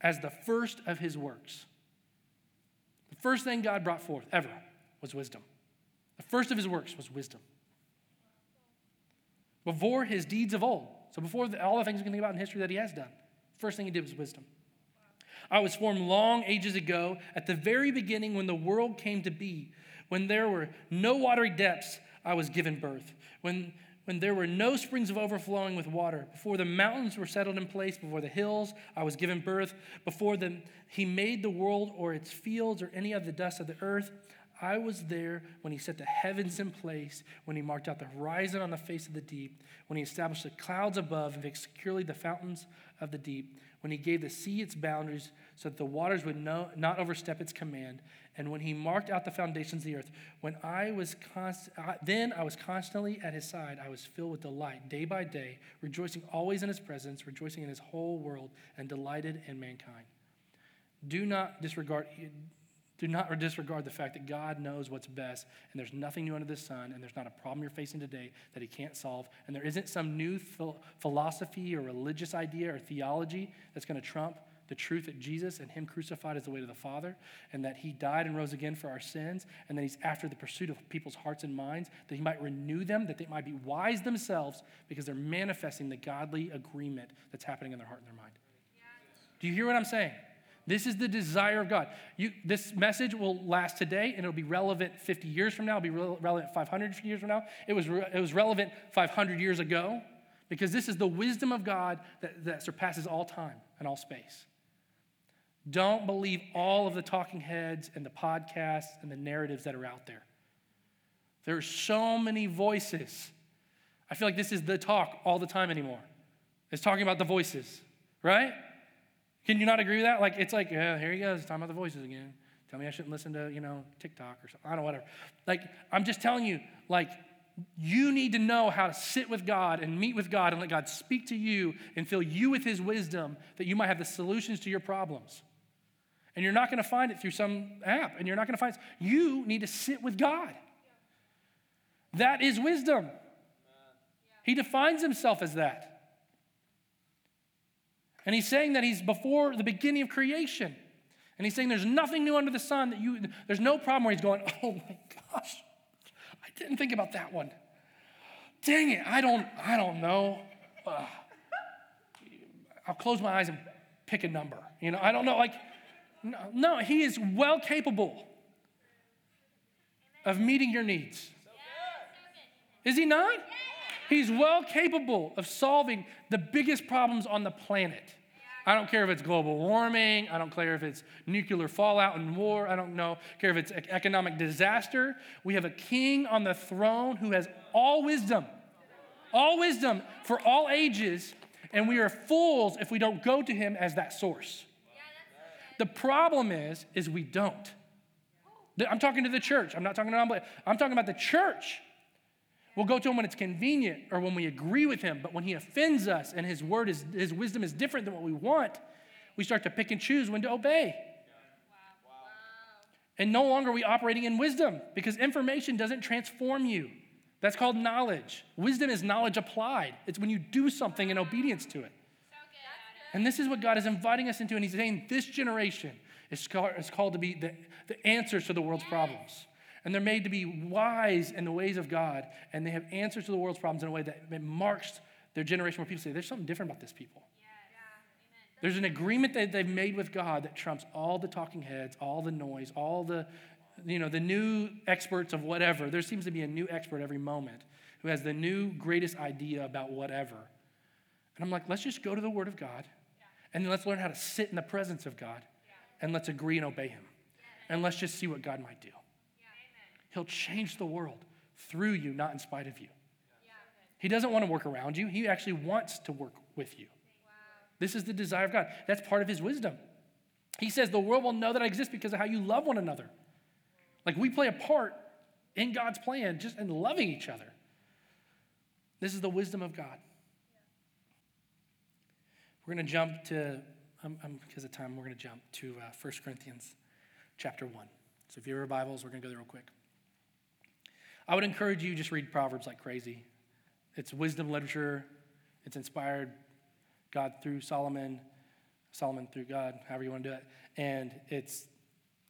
as the first of his works. First thing God brought forth ever was wisdom. The first of his works was wisdom. Before his deeds of old, so before the, all the things we can think about in history that he has done, first thing he did was wisdom. I was formed long ages ago, at the very beginning when the world came to be, when there were no watery depths, I was given birth. When when there were no springs of overflowing with water, before the mountains were settled in place, before the hills I was given birth, before the, he made the world or its fields or any of the dust of the earth, I was there when he set the heavens in place, when he marked out the horizon on the face of the deep, when he established the clouds above and fixed securely the fountains of the deep, when he gave the sea its boundaries so that the waters would no, not overstep its command, and when he marked out the foundations of the earth. When I was const- then I was constantly at his side. I was filled with delight day by day, rejoicing always in his presence, rejoicing in his whole world, and delighted in mankind. Do not disregard do not disregard the fact that God knows what's best, and there's nothing new under the sun, and there's not a problem you're facing today that He can't solve, and there isn't some new philosophy or religious idea or theology that's going to trump the truth that Jesus and Him crucified is the way to the Father, and that He died and rose again for our sins, and that He's after the pursuit of people's hearts and minds, that He might renew them, that they might be wise themselves because they're manifesting the godly agreement that's happening in their heart and their mind. Do you hear what I'm saying? This is the desire of God. You, this message will last today and it'll be relevant 50 years from now, it'll be re- relevant 500 years from now. It was, re- it was relevant 500 years ago because this is the wisdom of God that, that surpasses all time and all space. Don't believe all of the talking heads and the podcasts and the narratives that are out there. There are so many voices. I feel like this is the talk all the time anymore. It's talking about the voices, right? Can you not agree with that? Like, it's like, yeah, here he goes, talking about the voices again. Tell me I shouldn't listen to, you know, TikTok or something. I don't know, whatever. Like, I'm just telling you, like, you need to know how to sit with God and meet with God and let God speak to you and fill you with his wisdom that you might have the solutions to your problems. And you're not going to find it through some app, and you're not going to find it. You need to sit with God. That is wisdom. He defines himself as that. And he's saying that he's before the beginning of creation. And he's saying there's nothing new under the sun that you, there's no problem where he's going, oh my gosh, I didn't think about that one. Dang it, I don't, I don't know. Uh, I'll close my eyes and pick a number. You know, I don't know. Like, no, no he is well capable of meeting your needs. Is he not? He's well capable of solving the biggest problems on the planet. I don't care if it's global warming. I don't care if it's nuclear fallout and war. I don't know, care if it's economic disaster. We have a king on the throne who has all wisdom, all wisdom for all ages, and we are fools if we don't go to him as that source. The problem is, is we don't. I'm talking to the church. I'm not talking to I'm talking about the church. We'll go to him when it's convenient or when we agree with him, but when he offends us and his word is his wisdom is different than what we want, we start to pick and choose when to obey. And no longer are we operating in wisdom because information doesn't transform you. That's called knowledge. Wisdom is knowledge applied. It's when you do something in obedience to it. And this is what God is inviting us into. And He's saying, This generation, is, called, to be the, the answers to the world's problems. And they're made to be wise in the ways of God, and they have answers to the world's problems in a way that marks their generation where people say, there's something different about this people. There's an agreement that they've made with God that trumps all the talking heads, all the noise, all the, you know, the new experts of whatever. There seems to be a new expert every moment who has the new greatest idea about whatever. And I'm like, let's just go to the Word of God and let's learn how to sit in the presence of God and let's agree and obey Him. And let's just see what God might do. He'll change the world through you, not in spite of you. He doesn't want to work around you, He actually wants to work with you. This is the desire of God. That's part of His wisdom. He says, The world will know that I exist because of how you love one another. Like we play a part in God's plan just in loving each other. This is the wisdom of God. We're going to jump to, um, um, because of time, we're going to jump to uh, 1 Corinthians chapter 1. So if you have your Bibles, we're going to go there real quick. I would encourage you just read Proverbs like crazy. It's wisdom literature. It's inspired God through Solomon, Solomon through God, however you want to do it. And it's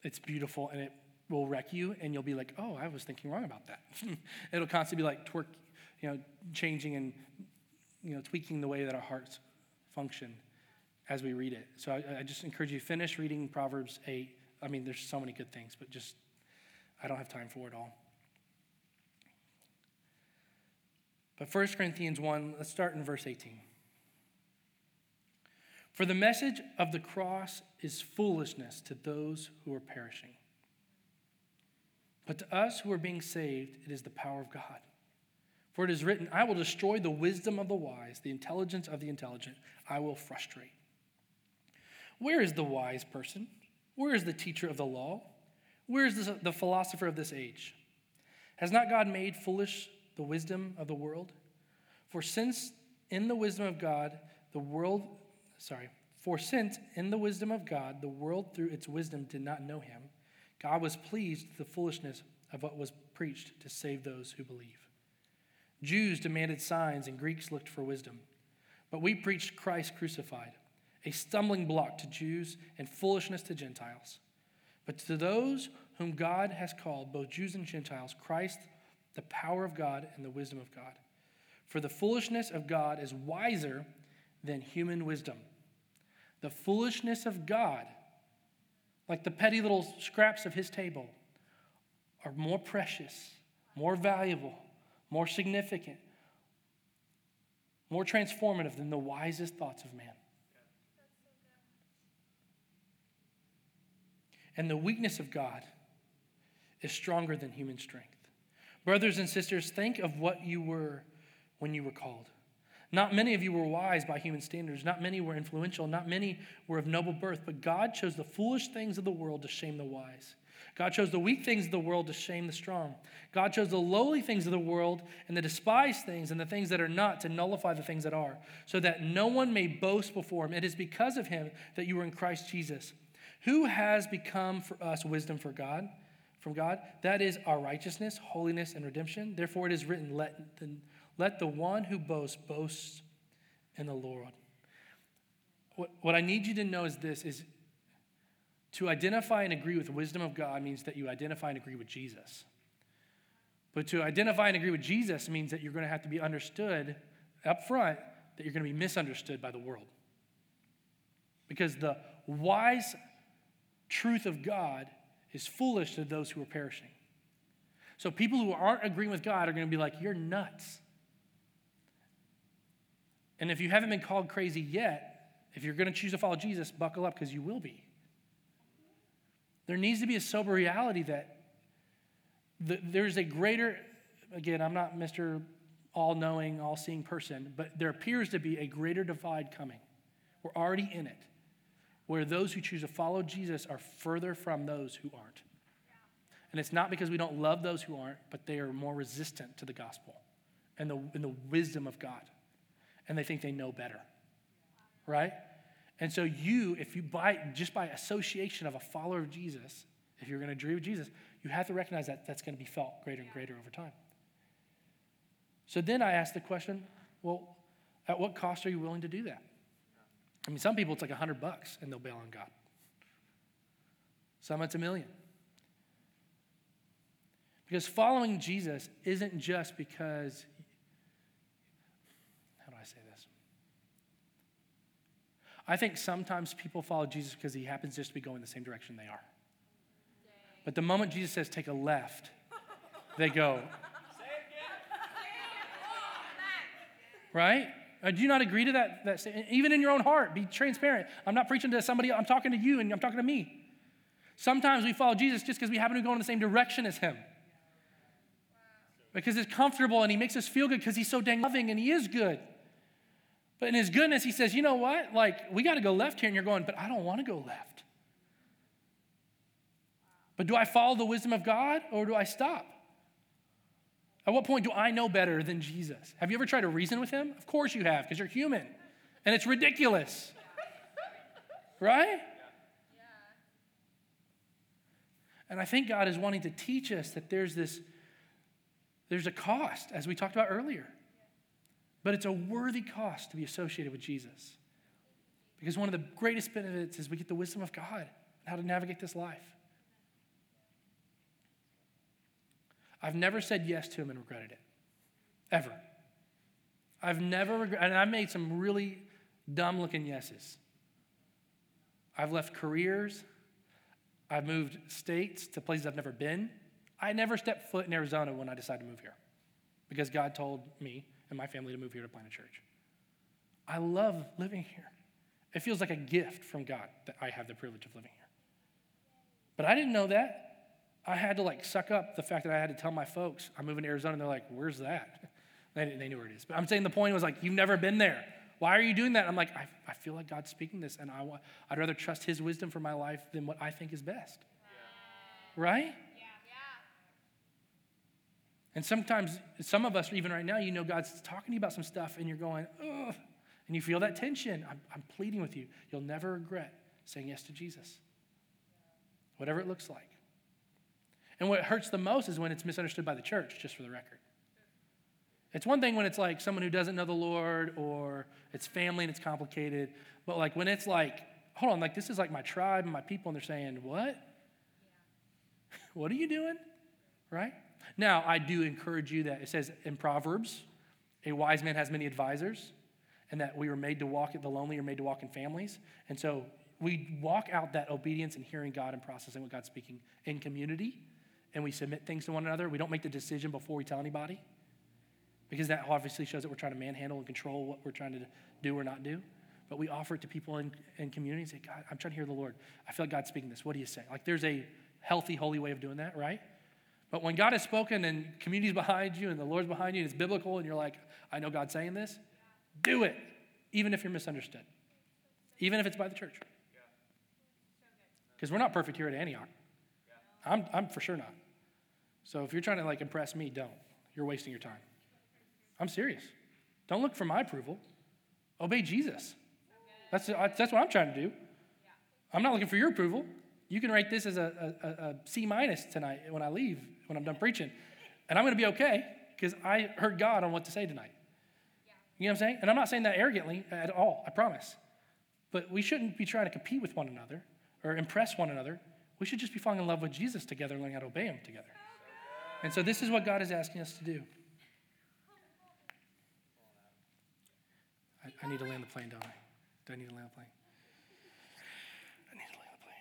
it's beautiful and it will wreck you and you'll be like, "Oh, I was thinking wrong about that." It'll constantly be like twerk, you know, changing and you know, tweaking the way that our hearts function as we read it. So I, I just encourage you to finish reading Proverbs 8. I mean, there's so many good things, but just I don't have time for it all. But 1 Corinthians 1, let's start in verse 18. For the message of the cross is foolishness to those who are perishing. But to us who are being saved, it is the power of God. For it is written, I will destroy the wisdom of the wise, the intelligence of the intelligent, I will frustrate. Where is the wise person? Where is the teacher of the law? Where is the philosopher of this age? Has not God made foolish the wisdom of the world? For since in the wisdom of God, the world, sorry, for since in the wisdom of God, the world through its wisdom did not know him, God was pleased with the foolishness of what was preached to save those who believe. Jews demanded signs, and Greeks looked for wisdom. But we preached Christ crucified, a stumbling block to Jews and foolishness to Gentiles. But to those whom God has called, both Jews and Gentiles, Christ, the power of God and the wisdom of God. For the foolishness of God is wiser than human wisdom. The foolishness of God, like the petty little scraps of his table, are more precious, more valuable, more significant, more transformative than the wisest thoughts of man. And the weakness of God is stronger than human strength. Brothers and sisters, think of what you were when you were called. Not many of you were wise by human standards. Not many were influential. Not many were of noble birth. But God chose the foolish things of the world to shame the wise. God chose the weak things of the world to shame the strong. God chose the lowly things of the world and the despised things and the things that are not to nullify the things that are, so that no one may boast before him. It is because of him that you are in Christ Jesus, who has become for us wisdom for God from God. That is our righteousness, holiness, and redemption. Therefore, it is written, let the, let the one who boasts boast in the Lord. What, what I need you to know is this is to identify and agree with the wisdom of God means that you identify and agree with Jesus. But to identify and agree with Jesus means that you're going to have to be understood up front that you're going to be misunderstood by the world. Because the wise truth of God is foolish to those who are perishing. So people who aren't agreeing with God are going to be like, you're nuts. And if you haven't been called crazy yet, if you're going to choose to follow Jesus, buckle up because you will be. There needs to be a sober reality that the, there's a greater, again, I'm not Mr. All knowing, all seeing person, but there appears to be a greater divide coming. We're already in it where those who choose to follow Jesus are further from those who aren't. And it's not because we don't love those who aren't, but they are more resistant to the gospel and the, and the wisdom of God. And they think they know better. Right? And so you, if you buy just by association of a follower of Jesus, if you're going to agree with Jesus, you have to recognize that that's going to be felt greater and greater over time. So then I ask the question, well, at what cost are you willing to do that? I mean, some people it's like a hundred bucks and they'll bail on God. some it's a million. Because following Jesus isn't just because, how do I say this? I think sometimes people follow Jesus because he happens just to be going the same direction they are. But the moment Jesus says take a left, they go. Right? Uh, do you not agree to that, that? Even in your own heart, be transparent. I'm not preaching to somebody, I'm talking to you and I'm talking to me. Sometimes we follow Jesus just because we happen to go in the same direction as him. Because it's comfortable and he makes us feel good because he's so dang loving and he is good. But in his goodness, he says, you know what? Like, we got to go left here. And you're going, but I don't want to go left. But do I follow the wisdom of God or do I stop? At what point do I know better than Jesus? Have you ever tried to reason with him? Of course you have, because you're human. And it's ridiculous. right? And I think God is wanting to teach us that there's this, there's a cost, as we talked about earlier. But it's a worthy cost to be associated with Jesus. Because one of the greatest benefits is we get the wisdom of God and how to navigate this life. I've never said yes to him and regretted it. Ever. I've never regretted, and I've made some really dumb looking yeses. I've left careers. I've moved states to places I've never been. I never stepped foot in Arizona when I decided to move here because God told me and my family to move here to plant a church. I love living here. It feels like a gift from God that I have the privilege of living here. But I didn't know that. I had to like suck up the fact that I had to tell my folks I'm moving to Arizona. And they're like, "Where's that?" They, they knew where it is. But I'm saying the point was like, "You've never been there. Why are you doing that?" I'm like, I, I feel like God's speaking this, and I I'd rather trust His wisdom for my life than what I think is best. Yeah. Right? Yeah. And sometimes, some of us, even right now, you know God's talking to you about some stuff, and you're going, ugh, and you feel that tension. I'm, I'm pleading with you. You'll never regret saying yes to Jesus, whatever it looks like. And what hurts the most is when it's misunderstood by the church, just for the record. It's one thing when it's like someone who doesn't know the Lord or it's family and it's complicated, but like when it's like, hold on, like this is like my tribe and my people, and they're saying, What? what are you doing? Right? Now, I do encourage you that it says in Proverbs, a wise man has many advisors, and that we are made to walk, the lonely are made to walk in families. And so we walk out that obedience and hearing God and processing what God's speaking in community and we submit things to one another. We don't make the decision before we tell anybody because that obviously shows that we're trying to manhandle and control what we're trying to do or not do. But we offer it to people in, in community and say, God, I'm trying to hear the Lord. I feel like God's speaking this. What do you say? Like there's a healthy, holy way of doing that, right? But when God has spoken and community's behind you and the Lord's behind you and it's biblical and you're like, I know God's saying this, do it, even if you're misunderstood, even if it's by the church. Because we're not perfect here at Antioch. I'm, I'm for sure not. So if you're trying to like impress me, don't. You're wasting your time. I'm serious. Don't look for my approval. Obey Jesus. That's, that's what I'm trying to do. I'm not looking for your approval. You can write this as a, a, a C minus tonight when I leave, when I'm done preaching. And I'm going to be okay because I heard God on what to say tonight. You know what I'm saying? And I'm not saying that arrogantly at all, I promise. But we shouldn't be trying to compete with one another or impress one another. We should just be falling in love with Jesus together and learning how to obey him together. And so this is what God is asking us to do. I, I need to land the plane, don't I? Do I need to land the plane? I need to land the plane.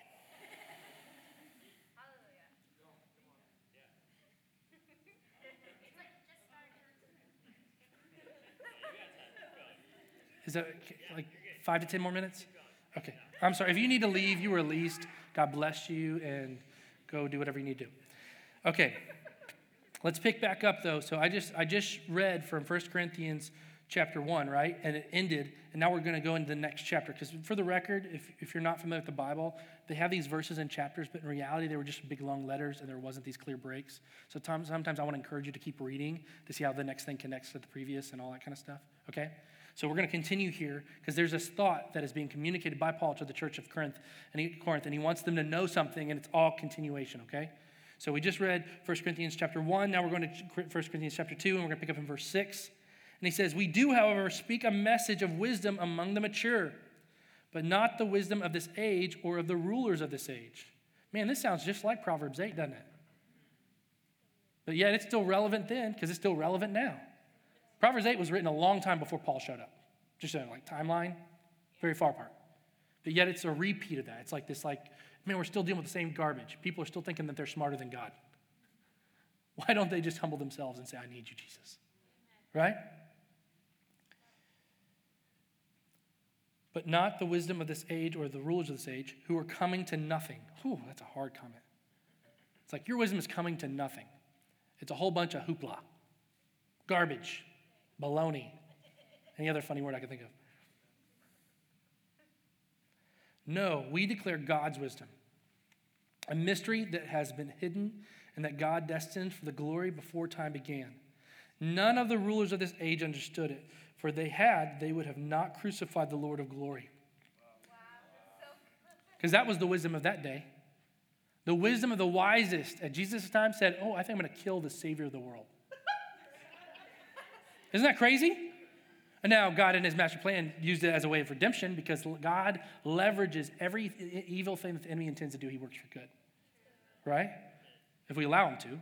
Is that like five to ten more minutes? Okay. I'm sorry. If you need to leave, you were released. God bless you and go do whatever you need to do. Okay. Let's pick back up though. So I just I just read from 1 Corinthians chapter 1, right? And it ended. And now we're going to go into the next chapter. Because for the record, if, if you're not familiar with the Bible, they have these verses and chapters, but in reality, they were just big long letters and there wasn't these clear breaks. So sometimes I want to encourage you to keep reading to see how the next thing connects to the previous and all that kind of stuff. Okay? So we're going to continue here because there's this thought that is being communicated by Paul to the church of Corinth and, he, Corinth, and he wants them to know something, and it's all continuation, okay? So we just read 1 Corinthians chapter 1. Now we're going to 1 Corinthians chapter 2, and we're going to pick up in verse 6. And he says, We do, however, speak a message of wisdom among the mature, but not the wisdom of this age or of the rulers of this age, Man, this sounds just like Proverbs 8, doesn't it? But yet it's still relevant then because it's still relevant now. Proverbs 8 was written a long time before Paul showed up. Just a like timeline, very far apart. But yet it's a repeat of that. It's like this, like, man, we're still dealing with the same garbage. People are still thinking that they're smarter than God. Why don't they just humble themselves and say, I need you, Jesus? Right? But not the wisdom of this age or the rulers of this age who are coming to nothing. Whew, that's a hard comment. It's like your wisdom is coming to nothing. It's a whole bunch of hoopla, garbage, baloney, any other funny word I can think of. No, we declare God's wisdom, a mystery that has been hidden and that God destined for the glory before time began. None of the rulers of this age understood it, for they had, they would have not crucified the Lord of glory. Because that was the wisdom of that day. The wisdom of the wisest at Jesus' time said, Oh, I think I'm going to kill the Savior of the world. Isn't that crazy? And now God, in his master plan, used it as a way of redemption because God leverages every evil thing that the enemy intends to do, he works for good. Right? If we allow him to,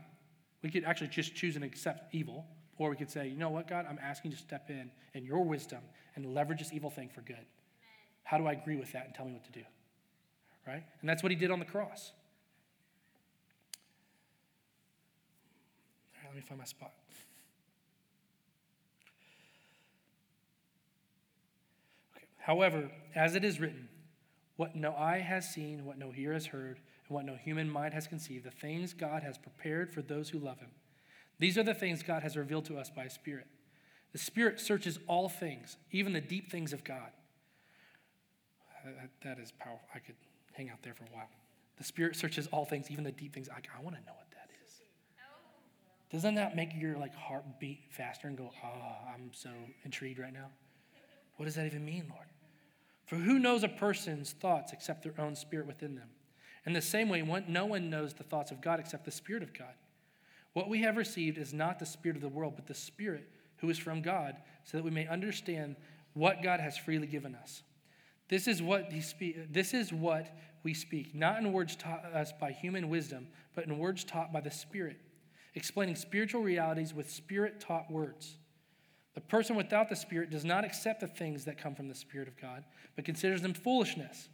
we could actually just choose and accept evil, or we could say, you know what, God, I'm asking you to step in in your wisdom and leverage this evil thing for good. How do I agree with that and tell me what to do? Right? And that's what he did on the cross. All right, let me find my spot. However, as it is written, what no eye has seen, what no ear has heard, and what no human mind has conceived, the things God has prepared for those who love him. These are the things God has revealed to us by His Spirit. The Spirit searches all things, even the deep things of God. That is powerful. I could hang out there for a while. The Spirit searches all things, even the deep things. I, I want to know what that is. Doesn't that make your like heart beat faster and go, oh, I'm so intrigued right now? What does that even mean, Lord? For who knows a person's thoughts except their own spirit within them? In the same way, no one knows the thoughts of God except the Spirit of God. What we have received is not the spirit of the world, but the spirit who is from God, so that we may understand what God has freely given us. This is what he spe- this is what we speak, not in words taught us by human wisdom, but in words taught by the Spirit, explaining spiritual realities with spirit taught words. The person without the Spirit does not accept the things that come from the Spirit of God, but considers them foolishness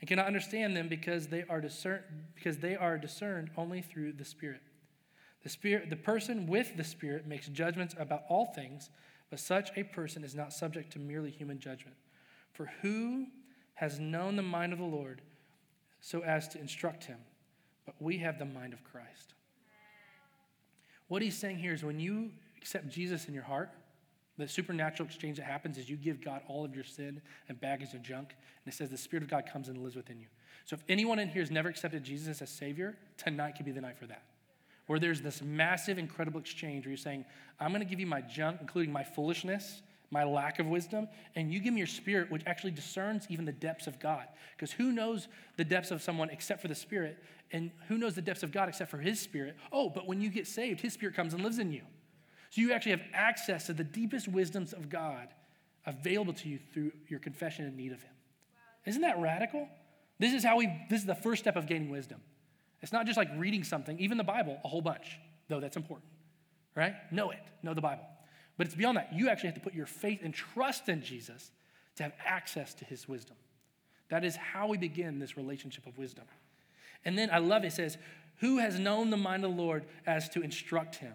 and cannot understand them because they are discerned, because they are discerned only through the Spirit. The, spirit, the person with the Spirit makes judgments about all things, but such a person is not subject to merely human judgment. For who has known the mind of the Lord so as to instruct him? But we have the mind of Christ. What he's saying here is when you accept Jesus in your heart, the supernatural exchange that happens is you give God all of your sin and baggage and junk, and it says the Spirit of God comes and lives within you. So if anyone in here has never accepted Jesus as Savior, tonight could be the night for that where there's this massive, incredible exchange where you're saying, I'm going to give you my junk, including my foolishness, my lack of wisdom, and you give me your spirit, which actually discerns even the depths of God. Because who knows the depths of someone except for the spirit? And who knows the depths of God except for his spirit? Oh, but when you get saved, his spirit comes and lives in you. So you actually have access to the deepest wisdoms of God available to you through your confession and need of him. Isn't that radical? This is how we, this is the first step of gaining wisdom. It's not just like reading something, even the Bible, a whole bunch, though that's important, right? Know it, know the Bible. But it's beyond that. You actually have to put your faith and trust in Jesus to have access to his wisdom. That is how we begin this relationship of wisdom. And then I love it, it says, Who has known the mind of the Lord as to instruct him?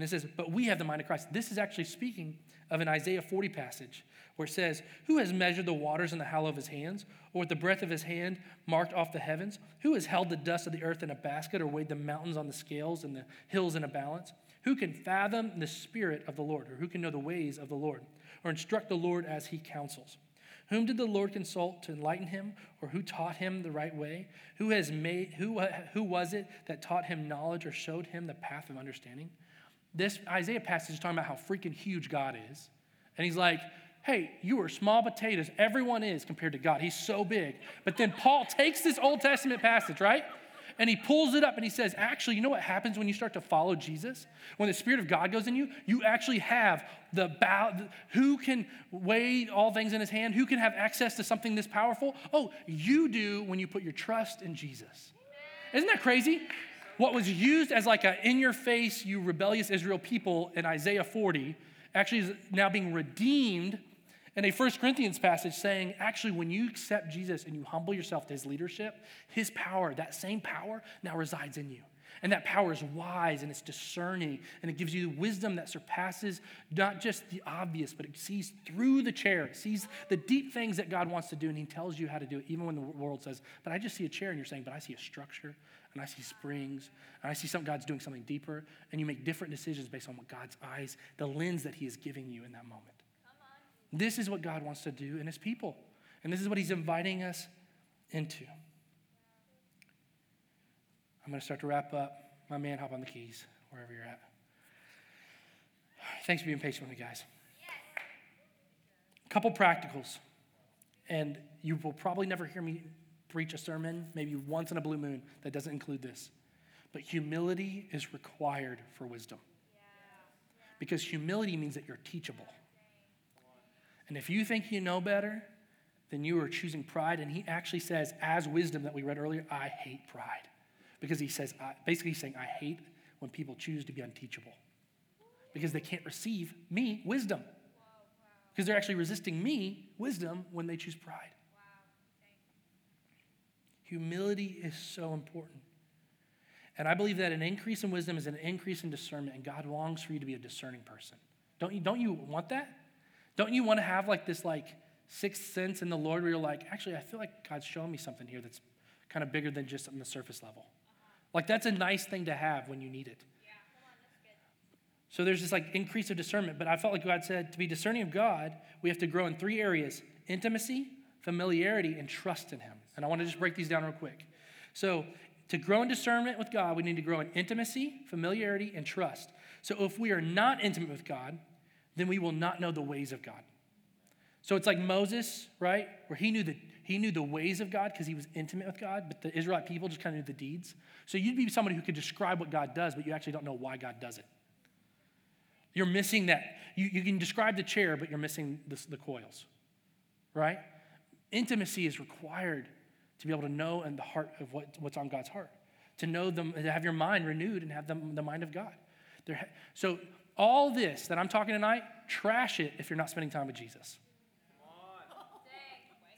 And it says, But we have the mind of Christ. This is actually speaking of an Isaiah 40 passage where it says, Who has measured the waters in the hollow of his hands, or with the breath of his hand marked off the heavens? Who has held the dust of the earth in a basket, or weighed the mountains on the scales and the hills in a balance? Who can fathom the spirit of the Lord, or who can know the ways of the Lord, or instruct the Lord as he counsels? Whom did the Lord consult to enlighten him, or who taught him the right way? Who has made who, who was it that taught him knowledge or showed him the path of understanding? This Isaiah passage is talking about how freaking huge God is. And he's like, hey, you are small potatoes. Everyone is compared to God. He's so big. But then Paul takes this Old Testament passage, right? And he pulls it up and he says, actually, you know what happens when you start to follow Jesus? When the Spirit of God goes in you, you actually have the bow. Who can weigh all things in his hand? Who can have access to something this powerful? Oh, you do when you put your trust in Jesus. Isn't that crazy? What was used as like a in your face, you rebellious Israel people in Isaiah 40 actually is now being redeemed in a First Corinthians passage saying, actually, when you accept Jesus and you humble yourself to his leadership, his power, that same power, now resides in you. And that power is wise and it's discerning and it gives you wisdom that surpasses not just the obvious, but it sees through the chair. It sees the deep things that God wants to do and He tells you how to do it, even when the world says, But I just see a chair. And you're saying, But I see a structure and I see springs and I see some God's doing something deeper. And you make different decisions based on what God's eyes, the lens that He is giving you in that moment. This is what God wants to do in His people. And this is what He's inviting us into. I'm going to start to wrap up. My man, hop on the keys, wherever you're at. Thanks for being patient with me, guys. A couple practicals. And you will probably never hear me preach a sermon, maybe once in a blue moon, that doesn't include this. But humility is required for wisdom. Because humility means that you're teachable. And if you think you know better, then you are choosing pride. And he actually says, as wisdom that we read earlier, I hate pride because he says, basically, he's saying, I hate when people choose to be unteachable because they can't receive me, wisdom. Because they're actually resisting me, wisdom, when they choose pride. Humility is so important. And I believe that an increase in wisdom is an increase in discernment, and God longs for you to be a discerning person. Don't you, don't you want that? Don't you want to have like this like sixth sense in the Lord where you're like, actually, I feel like God's showing me something here that's kind of bigger than just on the surface level? Like, that's a nice thing to have when you need it. So there's this like increase of discernment, but I felt like God said to be discerning of God, we have to grow in three areas intimacy, familiarity, and trust in Him. And I want to just break these down real quick. So, to grow in discernment with God, we need to grow in intimacy, familiarity, and trust. So, if we are not intimate with God, then we will not know the ways of God. So, it's like Moses, right? Where he knew the, he knew the ways of God because he was intimate with God, but the Israelite people just kind of knew the deeds. So you'd be somebody who could describe what God does, but you actually don't know why God does it. You're missing that. You, you can describe the chair, but you're missing the, the coils, right? Intimacy is required to be able to know in the heart of what, what's on God's heart, to know them, to have your mind renewed and have them, the mind of God. There, so all this that I'm talking tonight, trash it if you're not spending time with Jesus.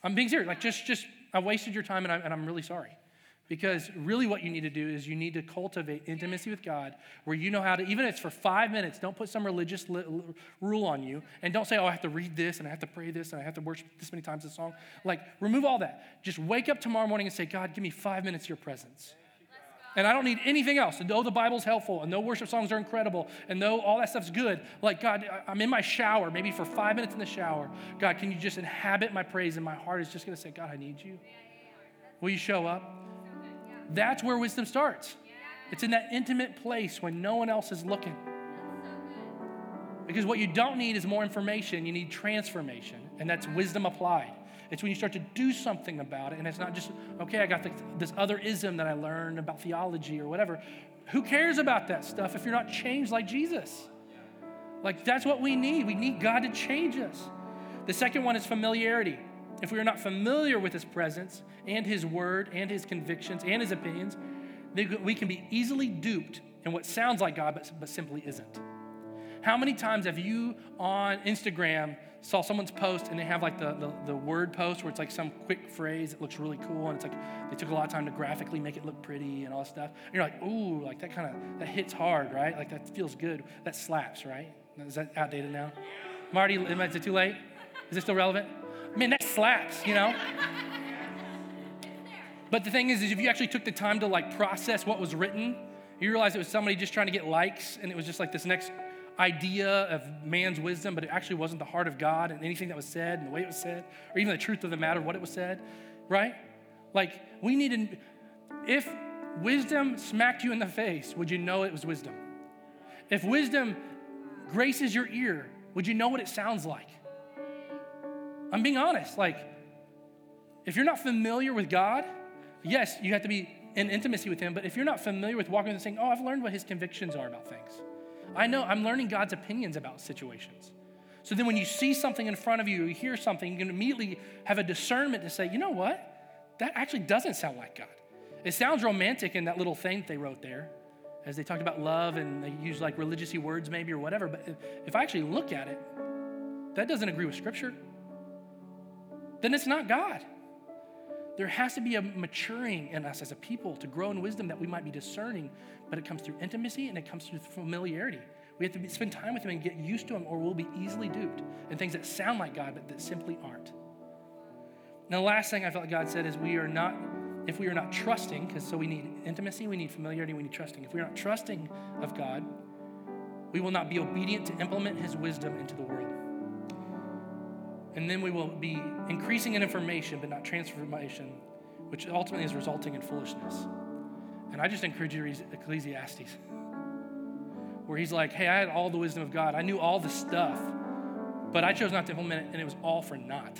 I'm being serious. Like, just, just, I wasted your time and, I, and I'm really sorry. Because really, what you need to do is you need to cultivate intimacy with God where you know how to, even if it's for five minutes, don't put some religious li- rule on you. And don't say, oh, I have to read this and I have to pray this and I have to worship this many times this song. Like, remove all that. Just wake up tomorrow morning and say, God, give me five minutes of your presence. And I don't need anything else. And though the Bible's helpful, and though worship songs are incredible, and though all that stuff's good, like, God, I'm in my shower, maybe for five minutes in the shower. God, can you just inhabit my praise? And my heart is just going to say, God, I need you. Will you show up? That's where wisdom starts. It's in that intimate place when no one else is looking. Because what you don't need is more information, you need transformation, and that's wisdom applied. It's when you start to do something about it, and it's not just, okay, I got this other ism that I learned about theology or whatever. Who cares about that stuff if you're not changed like Jesus? Like, that's what we need. We need God to change us. The second one is familiarity if we are not familiar with his presence and his word and his convictions and his opinions, then we can be easily duped in what sounds like God but, but simply isn't. How many times have you on Instagram saw someone's post and they have like the, the, the, word post where it's like some quick phrase that looks really cool and it's like they took a lot of time to graphically make it look pretty and all that stuff. And you're like, ooh, like that kind of, that hits hard, right? Like that feels good. That slaps, right? Is that outdated now? Marty, is it too late? Is it still relevant? man, that slaps, you know? But the thing is, is if you actually took the time to like process what was written, you realize it was somebody just trying to get likes, and it was just like this next idea of man's wisdom, but it actually wasn't the heart of God and anything that was said and the way it was said, or even the truth of the matter, what it was said, right? Like, we need to, if wisdom smacked you in the face, would you know it was wisdom? If wisdom graces your ear, would you know what it sounds like? I'm being honest. Like, if you're not familiar with God, yes, you have to be in intimacy with Him, but if you're not familiar with walking and saying, oh, I've learned what His convictions are about things, I know I'm learning God's opinions about situations. So then when you see something in front of you, or you hear something, you can immediately have a discernment to say, you know what? That actually doesn't sound like God. It sounds romantic in that little thing they wrote there as they talked about love and they use like religious words maybe or whatever. But if I actually look at it, that doesn't agree with Scripture. Then it's not God. There has to be a maturing in us as a people to grow in wisdom that we might be discerning, but it comes through intimacy and it comes through familiarity. We have to spend time with Him and get used to Him, or we'll be easily duped in things that sound like God, but that simply aren't. Now, the last thing I felt like God said is we are not, if we are not trusting, because so we need intimacy, we need familiarity, we need trusting. If we are not trusting of God, we will not be obedient to implement His wisdom into the world. And then we will be increasing in information, but not transformation, which ultimately is resulting in foolishness. And I just encourage you to read Ecclesiastes, where he's like, hey, I had all the wisdom of God. I knew all the stuff, but I chose not to implement it, and it was all for naught.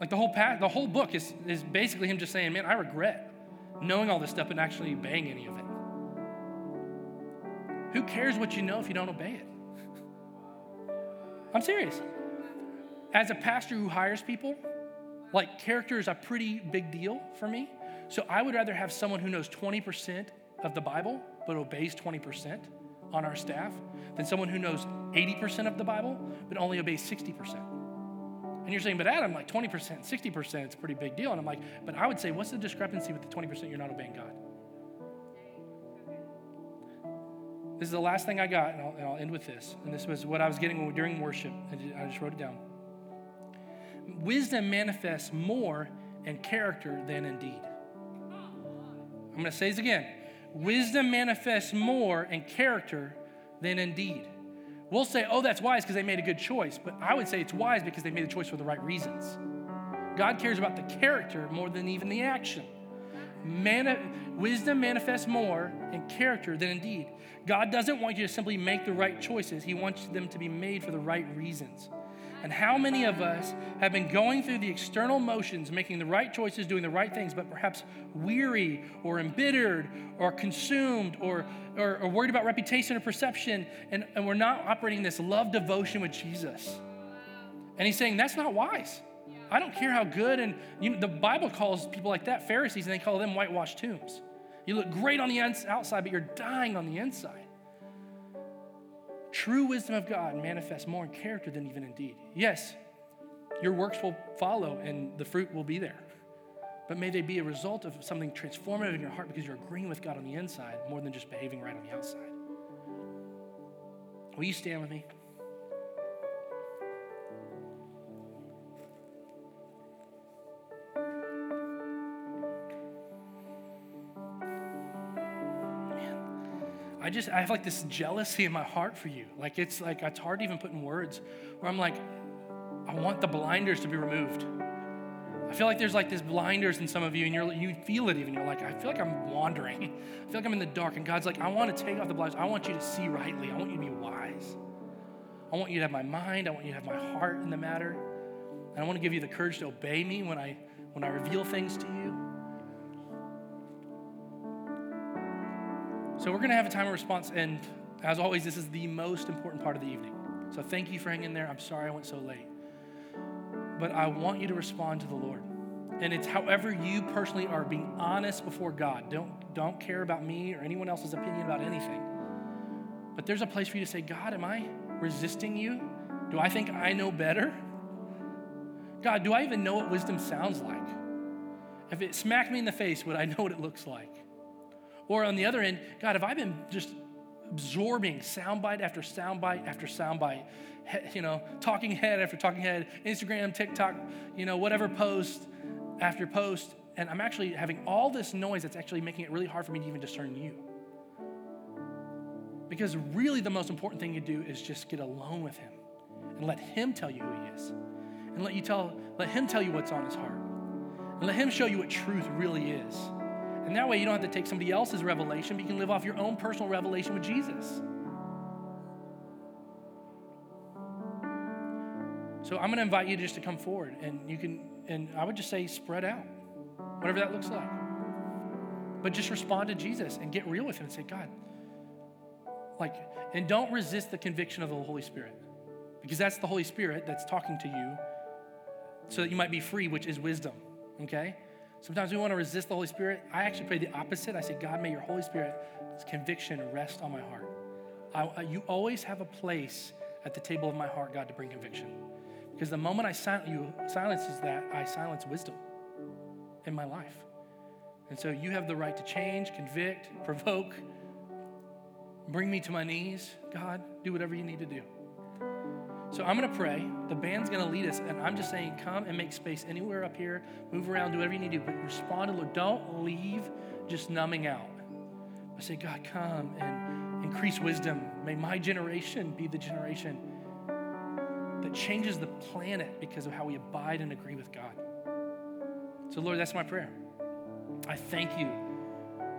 Like the whole the whole book is, is basically him just saying, man, I regret knowing all this stuff and actually obeying any of it. Who cares what you know if you don't obey it? I'm serious as a pastor who hires people, like character is a pretty big deal for me. So I would rather have someone who knows 20% of the Bible but obeys 20% on our staff than someone who knows 80% of the Bible but only obeys 60%. And you're saying, but Adam, like 20%, 60%, it's a pretty big deal. And I'm like, but I would say, what's the discrepancy with the 20% you're not obeying God? This is the last thing I got, and I'll, and I'll end with this. And this was what I was getting during worship. I just wrote it down wisdom manifests more in character than in deed. I'm going to say this again. Wisdom manifests more in character than in deed. We'll say, oh, that's wise because they made a good choice, but I would say it's wise because they made a choice for the right reasons. God cares about the character more than even the action. Mani- wisdom manifests more in character than in deed. God doesn't want you to simply make the right choices, He wants them to be made for the right reasons. And how many of us have been going through the external motions, making the right choices, doing the right things, but perhaps weary or embittered or consumed or, or, or worried about reputation or perception, and, and we're not operating this love devotion with Jesus? And he's saying that's not wise. I don't care how good, and you know, the Bible calls people like that Pharisees, and they call them whitewashed tombs. You look great on the outside, but you're dying on the inside. True wisdom of God manifests more in character than even in deed. Yes, your works will follow and the fruit will be there. But may they be a result of something transformative in your heart because you're agreeing with God on the inside more than just behaving right on the outside. Will you stand with me? I just, I have like this jealousy in my heart for you. Like it's like, it's hard to even put in words where I'm like, I want the blinders to be removed. I feel like there's like this blinders in some of you, and you're, you feel it even. You're like, I feel like I'm wandering. I feel like I'm in the dark. And God's like, I want to take off the blinders. I want you to see rightly. I want you to be wise. I want you to have my mind. I want you to have my heart in the matter. And I want to give you the courage to obey me when I when I reveal things to you. So we're going to have a time of response. And as always, this is the most important part of the evening. So thank you for hanging there. I'm sorry I went so late. But I want you to respond to the Lord. And it's however you personally are being honest before God. Don't, don't care about me or anyone else's opinion about anything. But there's a place for you to say, God, am I resisting you? Do I think I know better? God, do I even know what wisdom sounds like? If it smacked me in the face, would I know what it looks like? Or on the other end, God, have I been just absorbing soundbite after soundbite after soundbite, you know, talking head after talking head, Instagram, TikTok, you know, whatever post after post, and I'm actually having all this noise that's actually making it really hard for me to even discern you. Because really, the most important thing you do is just get alone with Him and let Him tell you who He is, and let you tell, let Him tell you what's on His heart, and let Him show you what truth really is. And that way you don't have to take somebody else's revelation, but you can live off your own personal revelation with Jesus. So I'm going to invite you just to come forward and you can, and I would just say spread out, whatever that looks like. But just respond to Jesus and get real with Him and say, God, like, and don't resist the conviction of the Holy Spirit because that's the Holy Spirit that's talking to you so that you might be free, which is wisdom, okay? Sometimes we want to resist the Holy Spirit. I actually pray the opposite. I say, God, may your Holy Spirit conviction rest on my heart. I, you always have a place at the table of my heart, God, to bring conviction. Because the moment I silence you silences that, I silence wisdom in my life. And so you have the right to change, convict, provoke, bring me to my knees. God, do whatever you need to do. So I'm going to pray. The band's going to lead us. And I'm just saying, come and make space anywhere up here. Move around, do whatever you need to do. But respond to Lord. Don't leave just numbing out. I say, God, come and increase wisdom. May my generation be the generation that changes the planet because of how we abide and agree with God. So, Lord, that's my prayer. I thank you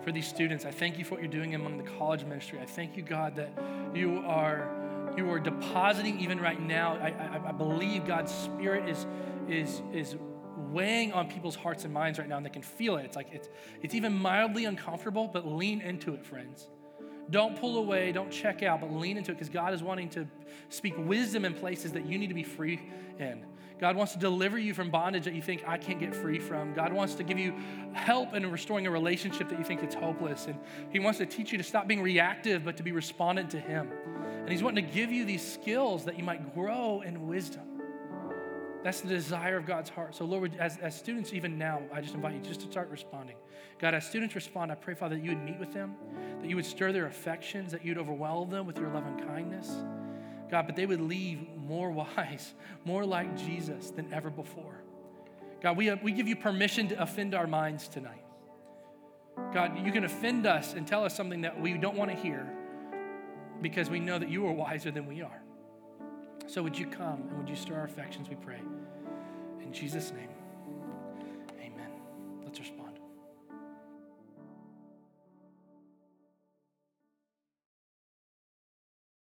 for these students. I thank you for what you're doing among the college ministry. I thank you, God, that you are you are depositing even right now. I, I, I believe God's Spirit is is is weighing on people's hearts and minds right now, and they can feel it. It's like it's it's even mildly uncomfortable, but lean into it, friends. Don't pull away, don't check out, but lean into it because God is wanting to speak wisdom in places that you need to be free in. God wants to deliver you from bondage that you think I can't get free from. God wants to give you help in restoring a relationship that you think it's hopeless. And He wants to teach you to stop being reactive, but to be respondent to Him. And He's wanting to give you these skills that you might grow in wisdom. That's the desire of God's heart. So, Lord, as, as students, even now, I just invite you just to start responding. God, as students respond, I pray, Father, that you would meet with them, that you would stir their affections, that you'd overwhelm them with your love and kindness. God, but they would leave more wise, more like Jesus than ever before. God, we, uh, we give you permission to offend our minds tonight. God, you can offend us and tell us something that we don't want to hear because we know that you are wiser than we are. So would you come and would you stir our affections, we pray. In Jesus' name.